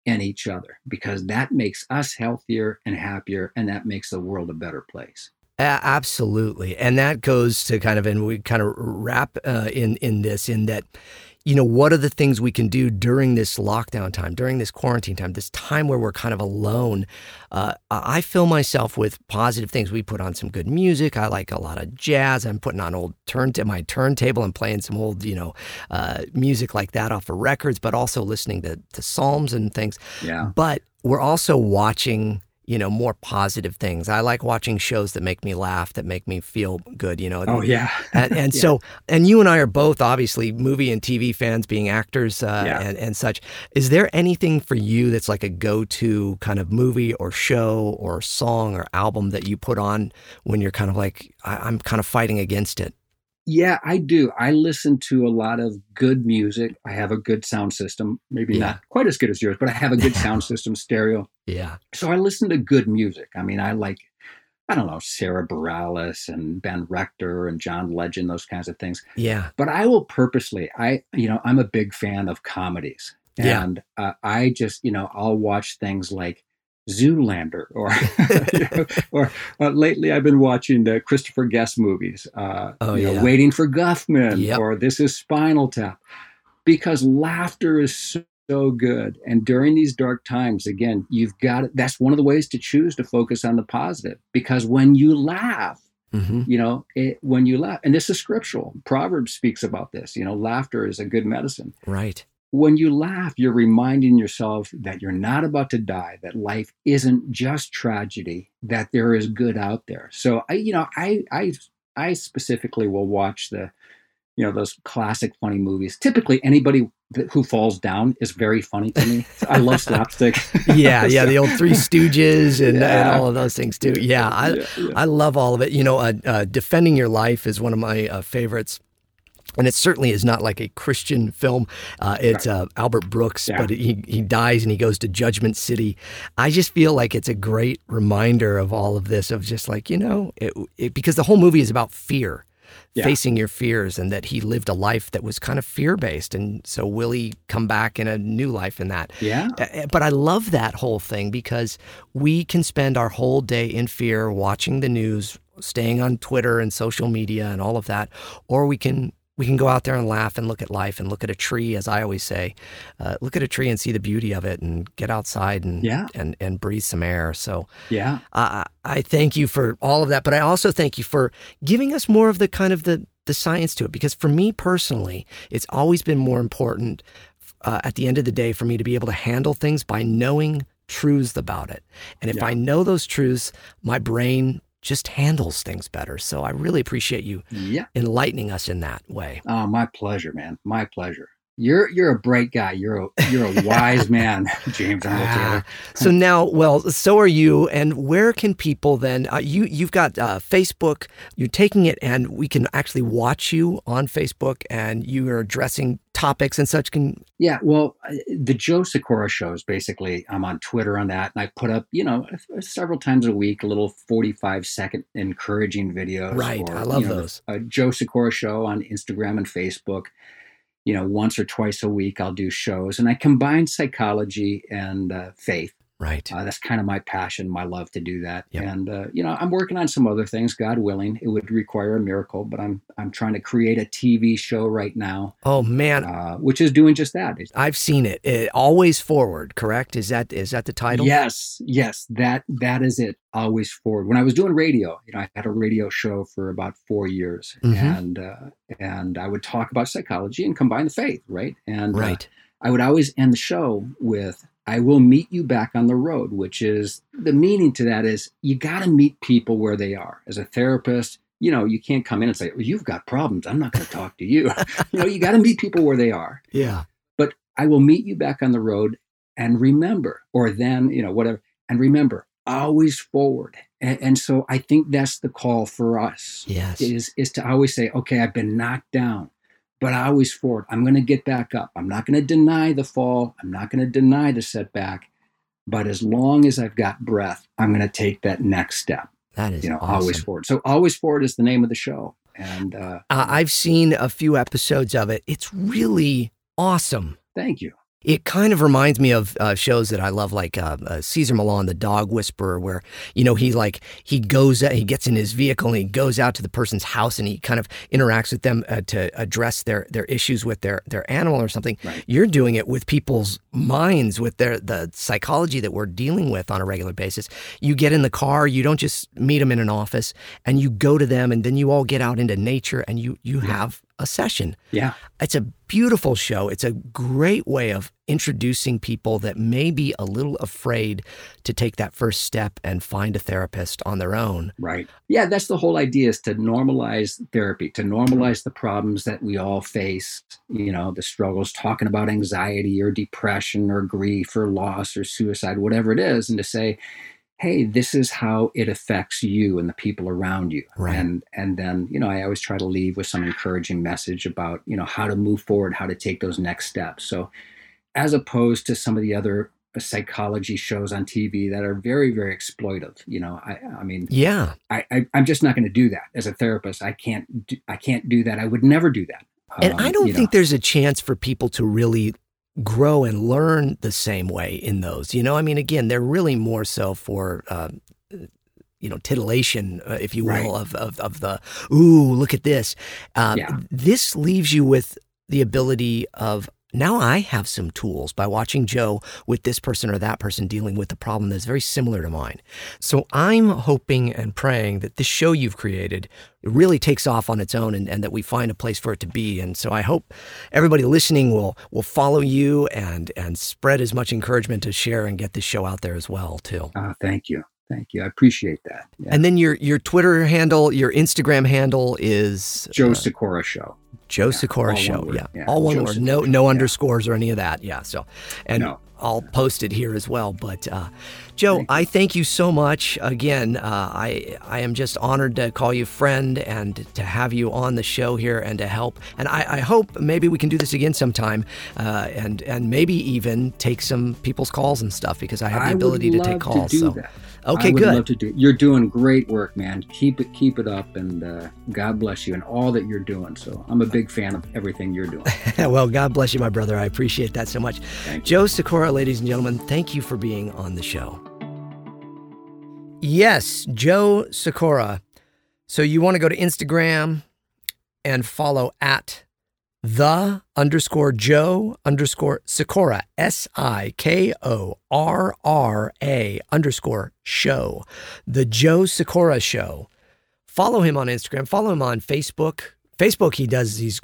in each other, because that makes us healthier and happier, and that makes the world a better place. Absolutely, and that goes to kind of, and we kind of wrap uh, in in this in that, you know, what are the things we can do during this lockdown time, during this quarantine time, this time where we're kind of alone? Uh, I I fill myself with positive things. We put on some good music. I like a lot of jazz. I'm putting on old turn to my turntable and playing some old, you know, uh, music like that off of records, but also listening to, to psalms and things. Yeah. But we're also watching, you know, more positive things. I like watching shows that make me laugh, that make me feel good, you know. Oh yeah. and, and Yeah. so, and you and I are both obviously movie and TV fans, being actors uh, Yeah. and, and such. Is there anything for you that's like a go to kind of movie or show or song or album that you put on when you're kind of like, I, I'm kind of fighting against it? Yeah, I do. I listen to a lot of good music. I have a good sound system, maybe Yeah. not quite as good as yours, but I have a good sound system, stereo. Yeah. So I listen to good music. I mean, I like, I don't know, Sara Bareilles and Ben Rector and John Legend, those kinds of things. Yeah. But I will purposely, I, you know, I'm a big fan of comedies. Yeah. And uh, I just, you know, I'll watch things like Zoolander or, you know, or uh, lately I've been watching the Christopher Guest movies, uh, Oh, you know, yeah. Waiting for Guffman Yep. or This is Spinal Tap because laughter is so, so good. And during these dark times, again, you've got it. That's one of the ways to choose to focus on the positive because when you laugh, hmm you know, it, when you laugh, and this is scriptural, Proverbs speaks about this, you know, laughter is a good medicine Right. When you laugh, you're reminding yourself that you're not about to die, that life isn't just tragedy, that there is good out there. So I, you know, I I I specifically will watch the, you know, those classic funny movies. Typically, anybody who falls down is very funny to me. I love slapstick. Yeah. Yeah. The old Three Stooges and, and all of those things too. Yeah. I, Yeah, yeah. I love all of it. You know, uh, uh, Defending Your Life is one of my uh, favorites. And it certainly is not like a Christian film. Uh, it's uh, Albert Brooks, Yeah. but he, he dies and he goes to Judgment City. I just feel like it's a great reminder of all of this, of just like, you know, it, it, because the whole movie is about fear, Yeah. facing your fears, and that he lived a life that was kind of fear based. And so will he come back in a new life in that? yeah. Uh, But I love that whole thing because we can spend our whole day in fear watching the news, staying on Twitter and social media and all of that, or we can we can go out there and laugh and look at life and look at a tree, as I always say, uh, look at a tree and see the beauty of it, and get outside and Yeah. and and breathe some air. So Yeah. I I thank you for all of that, but I also thank you for giving us more of the kind of the the science to it. Because for me personally, it's always been more important uh, at the end of the day for me to be able to handle things by knowing truths about it. And if Yeah. I know those truths, my brain just handles things better. So I really appreciate you Yeah. enlightening us in that way. Oh, my pleasure, man. My pleasure. You're you're a bright guy. You're a you're a wise man, James Taylor. Ah, so now, well, so are you. And where can people then? Uh, you you've got uh, Facebook. You're taking it, and we can actually watch you on Facebook, and you are addressing topics and such. Can Yeah, well, uh, the Joe Sikorra shows basically. I'm on Twitter on that, and I put up, you know, several times a week, a little 45 second encouraging videos. Right, or, I love you know, the- those. A Joe Sikorra show on Instagram and Facebook. You know, once or twice a week, I'll do shows, and I combine psychology and uh, faith. Right? Uh, that's kind of my passion, my love to do that. Yep. And uh, you know, I'm working on some other things. God willing, it would require a miracle, but I'm I'm trying to create a TV show right now, oh man, uh, which is doing just that. I've seen it. it. Always forward, correct? Is that is that the title? Yes, yes, that that is it. Always forward. When I was doing radio, you know, I had a radio show for about four years, Mhm. and uh, and I would talk about psychology and combine the faith, right? And uh, Right. I would always end the show with I will meet you back on the road, which is the meaning to that is you got to meet people where they are. As a therapist, you know, you can't come in and say, well, you've got problems. I'm not going to talk to you. you know, you got to meet people where they are. Yeah. But I will meet you back on the road and remember, or then, you know, whatever. And remember, always forward. And, and so I think that's the call for us Yes. is is to always say, okay, I've been knocked down, but I always forward. I'm going to get back up. I'm not going to deny the fall. I'm not going to deny the setback. But as long as I've got breath, I'm going to take that next step. That is You know, awesome. always forward. So always forward is the name of the show. And uh, Uh, I've seen a few episodes of it. It's really awesome. thank you. It kind of reminds me of uh, shows that I love, like uh, uh, Cesar Millan, the Dog Whisperer, where you know he like he goes, he gets in his vehicle and he goes out to the person's house and he kind of interacts with them uh, to address their their issues with their their animal or something. Right. You're doing it with people's minds, with their the psychology that we're dealing with on a regular basis. You get in the car, you don't just meet them in an office, and you go to them, and then you all get out into nature and you you have a session Yeah. it's a beautiful show. It's a great way of introducing people that may be a little afraid to take that first step and find a therapist on their own. Right. Yeah, that's the whole idea is to normalize therapy, to normalize the problems that we all face, you know, the struggles, talking about anxiety or depression or grief or loss or suicide, whatever it is, and to say, hey this is how it affects you and the people around you Right. and and then you know i always try to leave with some encouraging message about you know how to move forward how to take those next steps so as opposed to some of the other psychology shows on tv that are very very exploitive you know i i mean Yeah. i, I i'm just not going to do that as a therapist i can't do, i can't do that i would never do that And Um, I don't think know. there's a chance for people to really grow and learn the same way in those. You know, I mean, again, they're really more so for, uh, you know, titillation, uh, if you will, Right. of, of, of the, ooh, look at this. Uh, Yeah. This leaves you with the ability of, now I have some tools by watching Joe with this person or that person dealing with a problem that's very similar to mine. So I'm hoping and praying that this show you've created really takes off on its own and, and that we find a place for it to be. And so I hope everybody listening will will follow you and and spread as much encouragement to share and get this show out there as well too. Ah, thank you thank you i appreciate that yeah. And then your your Twitter handle, your Instagram handle is joe uh, Sikorra show Joe Sikorra all Show. Yeah. Yeah, All one Joe word. No Sikorra. no Yeah. underscores or any of that. Yeah. So and No. I'll post it here as well. But uh, Joe, I thank you so much. Again, uh, I I am just honored to call you friend and to have you on the show here and to help. And I, I hope maybe we can do this again sometime, uh, and and maybe even take some people's calls and stuff because I have the I ability to take calls. do so that. Okay, I would good. love to do. You're doing great work, man. Keep it, keep it up, and uh, God bless you and all that you're doing. So I'm a big fan of everything you're doing. well, God bless you, my brother. I appreciate that so much. Joe Sikorra, ladies and gentlemen, thank you for being on the show. Yes, Joe Sikorra. So you want to go to Instagram and follow at the underscore Joe underscore Sikorra, S I K O R R A underscore show. The Joe Sikorra Show. Follow him on Instagram, follow him on Facebook. Facebook, he does these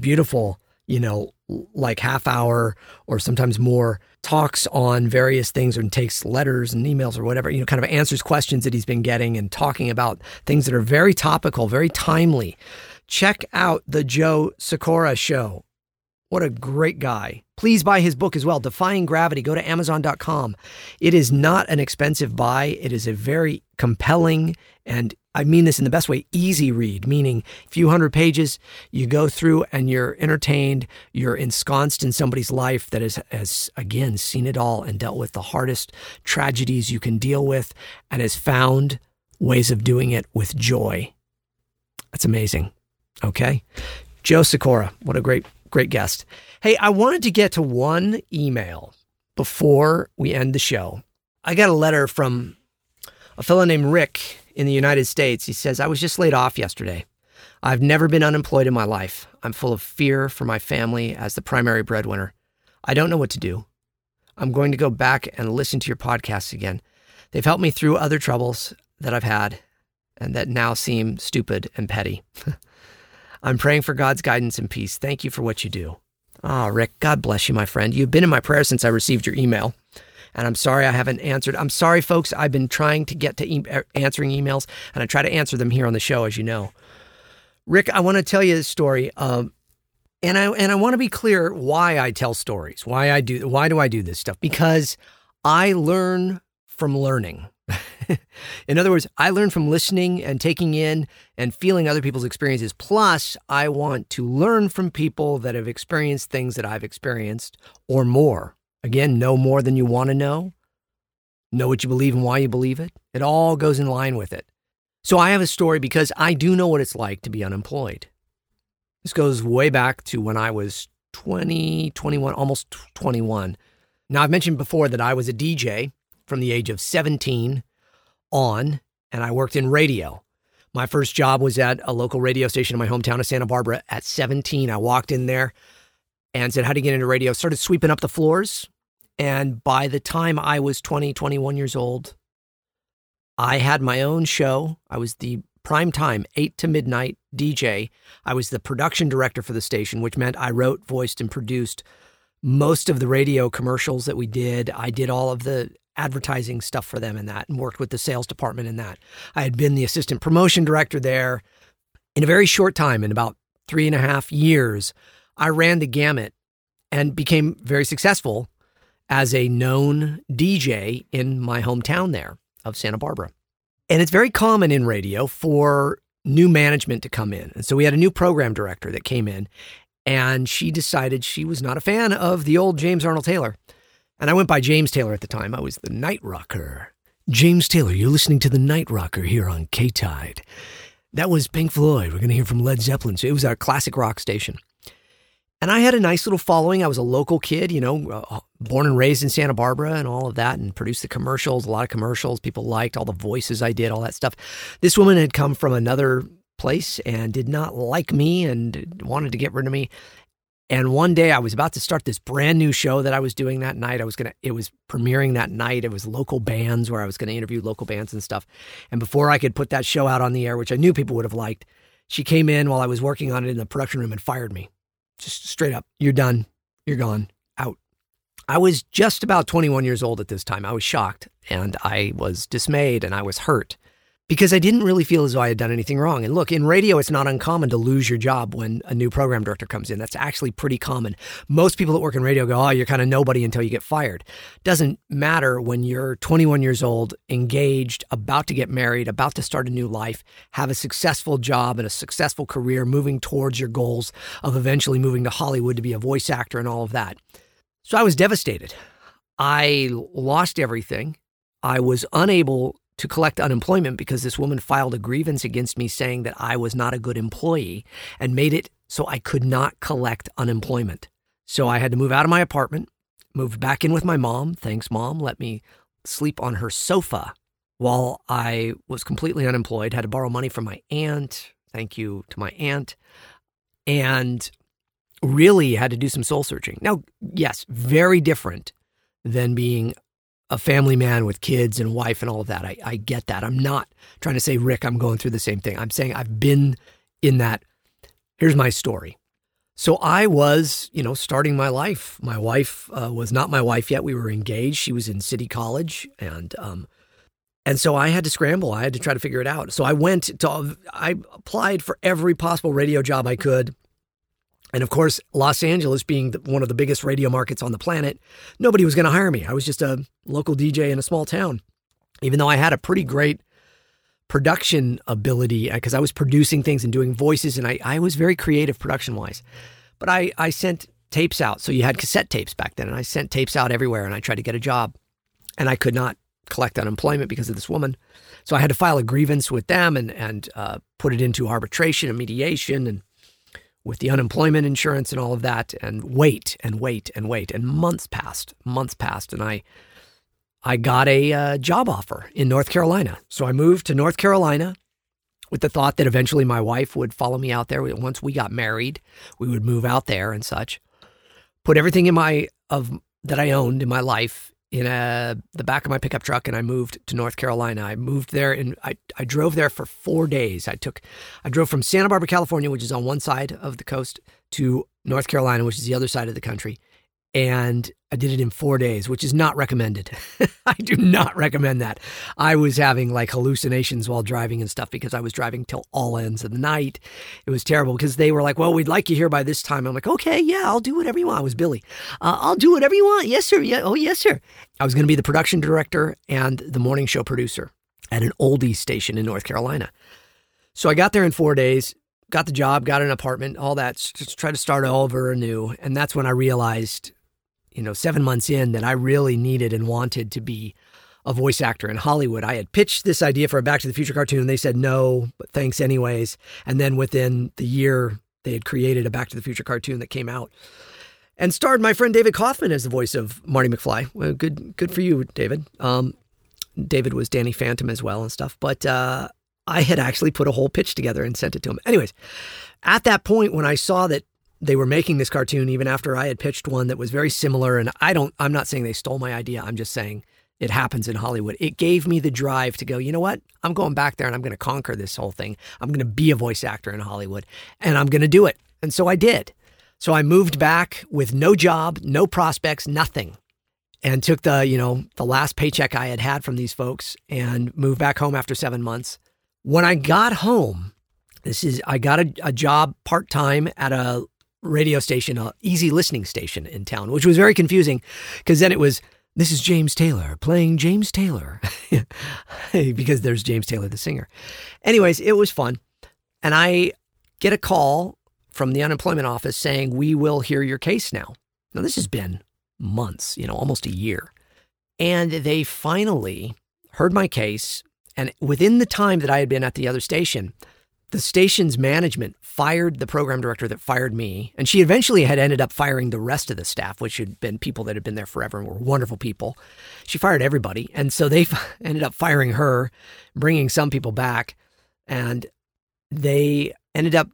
beautiful, you know, like half hour or sometimes more talks on various things and takes letters and emails or whatever, you know, kind of answers questions that he's been getting and talking about things that are very topical, very timely. Check out the Joe Sikorra show. What a great guy. Please buy his book as well, Defying Gravity. Go to Amazon.com. It is not an expensive buy. It is a very compelling and I mean this in the best way, easy read, meaning a few hundred pages, you go through and you're entertained, you're ensconced in somebody's life that has, has again seen it all and dealt with the hardest tragedies you can deal with and has found ways of doing it with joy. That's amazing. Okay. Joe Sikorra, what a great, great guest. Hey, I wanted to get to one email before we end the show. I got a letter from a fellow named Rick in the United States. He says, I was just laid off yesterday. I've never been unemployed in my life. I'm full of fear for my family as the primary breadwinner. I don't know what to do. I'm going to go back and listen to your podcasts again. They've helped me through other troubles that I've had and that now seem stupid and petty. I'm praying for God's guidance and peace. Thank you for what you do. Ah, Rick, God bless you, my friend. You've been in my prayer since I received your email. And I'm sorry I haven't answered. I'm sorry, folks. I've been trying to get to e- answering emails, and I try to answer them here on the show, as you know. Rick, I want to tell you a story. Um, and I and I want to be clear why I tell stories. Why I do why do I do this stuff? Because I learn from learning. in other words, I learn from listening and taking in and feeling other people's experiences. Plus, I want to learn from people that have experienced things that I've experienced or more. Again, know more than you want to know. Know what you believe and why you believe it. It all goes in line with it. So I have a story because I do know what it's like to be unemployed. This goes way back to when I was 20, 21, almost 21. Now, I've mentioned before that I was a DJ from the age of 17 on, and I worked in radio. My first job was at a local radio station in my hometown of Santa Barbara at 17. I walked in there and said, How do you get into radio? Started sweeping up the floors. And by the time I was 20, 21 years old, I had my own show. I was the prime time, 8 to midnight DJ. I was the production director for the station, which meant I wrote, voiced, and produced most of the radio commercials that we did. I did all of the advertising stuff for them in that and worked with the sales department in that. I had been the assistant promotion director there. In a very short time, in about three and a half years, I ran the gamut and became very successful as a known DJ in my hometown there of Santa Barbara. And it's very common in radio for new management to come in. And so we had a new program director that came in and she decided she was not a fan of the old James Arnold Taylor. And I went by James Taylor at the time. I was the night rocker. James Taylor, you're listening to the night rocker here on K Tide. That was Pink Floyd. We're going to hear from Led Zeppelin. So it was our classic rock station. And I had a nice little following. I was a local kid, you know, uh, born and raised in Santa Barbara and all of that, and produced the commercials, a lot of commercials. People liked all the voices I did, all that stuff. This woman had come from another place and did not like me and wanted to get rid of me. And one day I was about to start this brand new show that I was doing that night. I was going to, it was premiering that night. It was local bands where I was going to interview local bands and stuff. And before I could put that show out on the air, which I knew people would have liked, she came in while I was working on it in the production room and fired me. Just straight up, you're done. You're gone. Out. I was just about 21 years old at this time. I was shocked and I was dismayed and I was hurt because I didn't really feel as though I had done anything wrong. And look, in radio, it's not uncommon to lose your job when a new program director comes in. That's actually pretty common. Most people that work in radio go, oh, you're kind of nobody until you get fired. Doesn't matter when you're 21 years old, engaged, about to get married, about to start a new life, have a successful job and a successful career, moving towards your goals of eventually moving to Hollywood to be a voice actor and all of that. So I was devastated. I lost everything. I was unable to collect unemployment because this woman filed a grievance against me saying that I was not a good employee and made it so I could not collect unemployment. So I had to move out of my apartment, moved back in with my mom. Thanks, mom. Let me sleep on her sofa while I was completely unemployed, had to borrow money from my aunt. Thank you to my aunt. And really had to do some soul searching. Now, yes, very different than being a family man with kids and wife and all of that. I, I get that. I'm not trying to say, Rick, I'm going through the same thing. I'm saying I've been in that. Here's my story. So I was, you know, starting my life. My wife uh, was not my wife yet. We were engaged. She was in City College, and um, and so I had to scramble. I had to try to figure it out. So I went to. I applied for every possible radio job I could. And of course, Los Angeles being one of the biggest radio markets on the planet, nobody was going to hire me. I was just a local DJ in a small town, even though I had a pretty great production ability because uh, I was producing things and doing voices, and I, I was very creative production wise. But I, I sent tapes out. So you had cassette tapes back then, and I sent tapes out everywhere, and I tried to get a job, and I could not collect unemployment because of this woman. So I had to file a grievance with them and and uh, put it into arbitration and mediation and with the unemployment insurance and all of that and wait and wait and wait. And months passed months passed and i i got a uh, job offer in north carolina. So i moved to north carolina with the thought that eventually my wife would follow me out there. Once we got married we would move out there and such. Put everything in my of that i owned in my life in a, the back of my pickup truck and I moved to North Carolina. I moved there and I, I drove there for four days. I took, I drove from Santa Barbara, California, which is on one side of the coast, to North Carolina, which is the other side of the country and I did it in four days, which is not recommended. I do not recommend that. I was having like hallucinations while driving and stuff because I was driving till all ends of the night. It was terrible because they were like, "Well, we'd like you here by this time." I'm like, "Okay, yeah, I'll do whatever you want." I was Billy. Uh, I'll do whatever you want. Yes, sir. Yeah. Oh, yes, sir. I was going to be the production director and the morning show producer at an oldie station in North Carolina. So I got there in four days got the job, got an apartment, all that, just try to start all over anew. And that's when I realized you know, seven months in that I really needed and wanted to be a voice actor in Hollywood. I had pitched this idea for a Back to the Future cartoon. And they said no, but thanks anyways. And then within the year, they had created a Back to the Future cartoon that came out and starred my friend David Kaufman as the voice of Marty McFly. Well, good, good for you, David. Um, David was Danny Phantom as well and stuff. But uh, I had actually put a whole pitch together and sent it to him. Anyways, at that point, when I saw that they were making this cartoon even after I had pitched one that was very similar. And I don't, I'm not saying they stole my idea. I'm just saying it happens in Hollywood. It gave me the drive to go, you know what? I'm going back there and I'm going to conquer this whole thing. I'm going to be a voice actor in Hollywood and I'm going to do it. And so I did. So I moved back with no job, no prospects, nothing. And took the, you know, the last paycheck I had had from these folks and moved back home after 7 months. When I got home, this is I got a, a job part-time at a radio station, a easy listening station in town, which was very confusing because then it was this is James Taylor playing James Taylor because there's James Taylor, the singer. Anyways, it was fun. And I get a call from the unemployment office saying, We will hear your case now. Now, this has been months, you know, almost a year. And they finally heard my case. And within the time that I had been at the other station, the station's management fired the program director that fired me. And she eventually had ended up firing the rest of the staff, which had been people that had been there forever and were wonderful people. She fired everybody. And so they ended up firing her, bringing some people back. And they ended up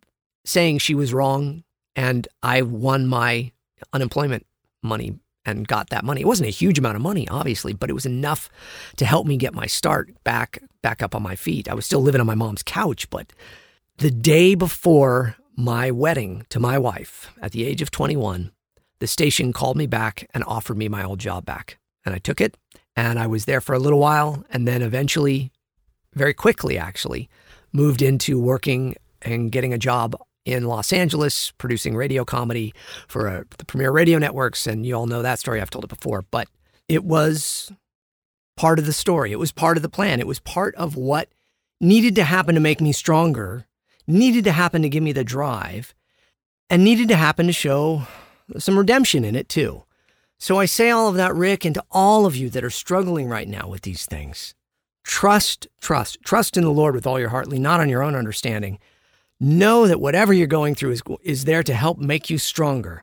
saying she was wrong. And I won my unemployment money and got that money. It wasn't a huge amount of money, obviously, but it was enough to help me get my start back back up on my feet. I was still living on my mom's couch, but the day before my wedding to my wife at the age of 21, the station called me back and offered me my old job back. And I took it and I was there for a little while and then eventually, very quickly actually, moved into working and getting a job in Los Angeles producing radio comedy for uh, the premier radio networks. And you all know that story. I've told it before, but it was part of the story. It was part of the plan. It was part of what needed to happen to make me stronger needed to happen to give me the drive and needed to happen to show some redemption in it too. So I say all of that, Rick, and to all of you that are struggling right now with these things. Trust, trust, trust in the Lord with all your heart, lean not on your own understanding. Know that whatever you're going through is, is there to help make you stronger.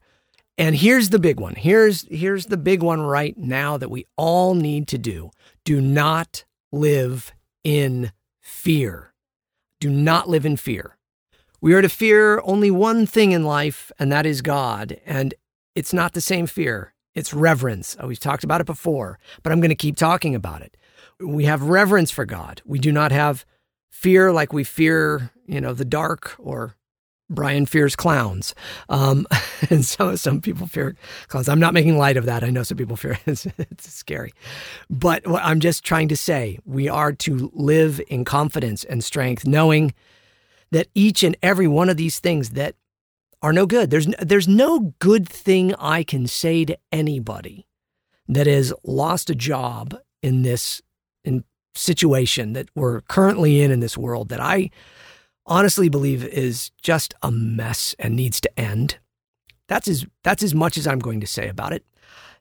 And here's the big one. Here's, here's the big one right now that we all need to do. Do not live in fear. Do not live in fear. We are to fear only one thing in life, and that is God. And it's not the same fear, it's reverence. Oh, we've talked about it before, but I'm going to keep talking about it. We have reverence for God. We do not have fear like we fear, you know, the dark or Brian fears clowns. Um, and so some people fear clowns. I'm not making light of that. I know some people fear it. It's, it's scary. But I'm just trying to say we are to live in confidence and strength, knowing that each and every one of these things that are no good. There's, there's no good thing I can say to anybody that has lost a job in this in situation that we're currently in in this world that I honestly believe is just a mess and needs to end. That's as that's as much as I'm going to say about it.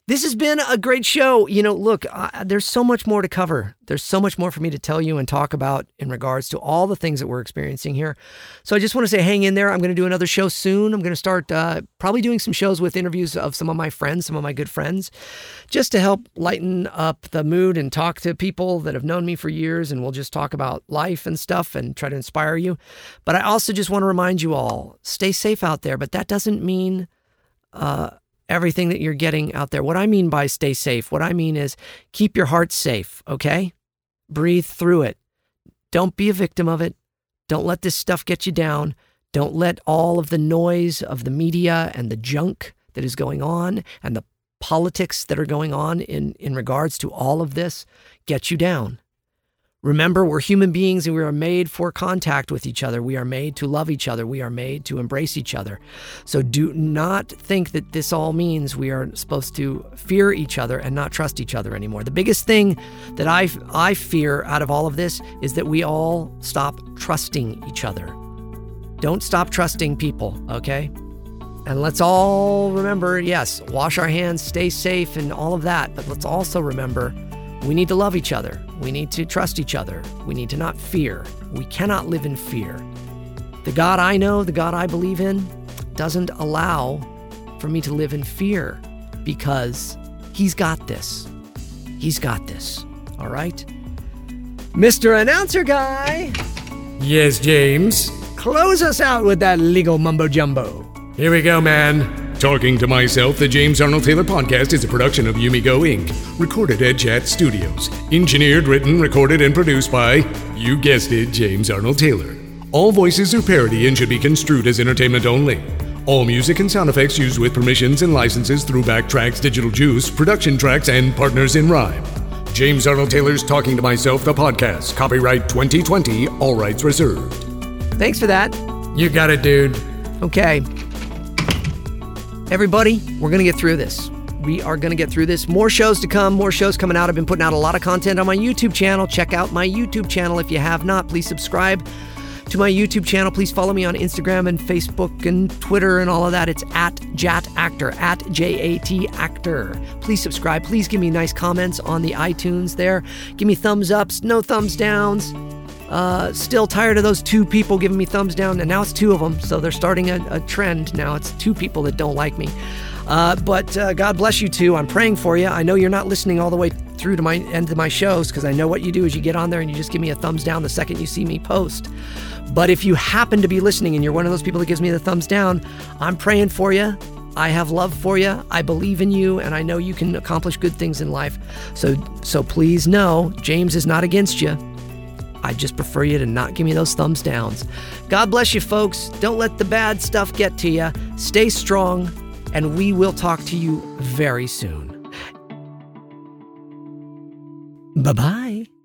This has been a great show. You know, look, uh, there's so much more to cover. There's so much more for me to tell you and talk about in regards to all the things that we're experiencing here. So I just want to say, hang in there. I'm going to do another show soon. I'm going to start uh, probably doing some shows with interviews of some of my friends, some of my good friends, just to help lighten up the mood and talk to people that have known me for years. And we'll just talk about life and stuff and try to inspire you. But I also just want to remind you all stay safe out there. But that doesn't mean, uh, everything that you're getting out there. What I mean by stay safe, what I mean is keep your heart safe, okay? Breathe through it. Don't be a victim of it. Don't let this stuff get you down. Don't let all of the noise of the media and the junk that is going on and the politics that are going on in, in regards to all of this get you down. Remember, we're human beings and we are made for contact with each other. We are made to love each other. We are made to embrace each other. So do not think that this all means we are supposed to fear each other and not trust each other anymore. The biggest thing that I, I fear out of all of this is that we all stop trusting each other. Don't stop trusting people, okay? And let's all remember yes, wash our hands, stay safe, and all of that. But let's also remember we need to love each other. We need to trust each other. We need to not fear. We cannot live in fear. The God I know, the God I believe in, doesn't allow for me to live in fear because He's got this. He's got this. All right? Mr. Announcer Guy, Yes, James. close us out with that legal mumbo jumbo. Here we go, man. Talking to Myself, the James Arnold Taylor podcast is a production of Yumigo Inc., recorded at Chat Studios. Engineered, written, recorded, and produced by, you guessed it, James Arnold Taylor. All voices are parody and should be construed as entertainment only. All music and sound effects used with permissions and licenses through Backtracks Digital Juice, Production Tracks, and Partners in Rhyme. James Arnold Taylor's Talking to Myself, the podcast. Copyright 2020, all rights reserved. Thanks for that. You got it, dude. Okay. Everybody, we're going to get through this. We are going to get through this. More shows to come, more shows coming out. I've been putting out a lot of content on my YouTube channel. Check out my YouTube channel if you have not. Please subscribe to my YouTube channel. Please follow me on Instagram and Facebook and Twitter and all of that. It's at Jat Actor, at J A T Actor. Please subscribe. Please give me nice comments on the iTunes there. Give me thumbs ups, no thumbs downs. Uh, still tired of those two people giving me thumbs down, and now it's two of them. So they're starting a, a trend now. It's two people that don't like me. Uh, but uh, God bless you too. I'm praying for you. I know you're not listening all the way through to my end of my shows because I know what you do is you get on there and you just give me a thumbs down the second you see me post. But if you happen to be listening and you're one of those people that gives me the thumbs down, I'm praying for you. I have love for you. I believe in you, and I know you can accomplish good things in life. So, so please know, James is not against you. I just prefer you to not give me those thumbs downs. God bless you, folks. Don't let the bad stuff get to you. Stay strong, and we will talk to you very soon. Bye bye.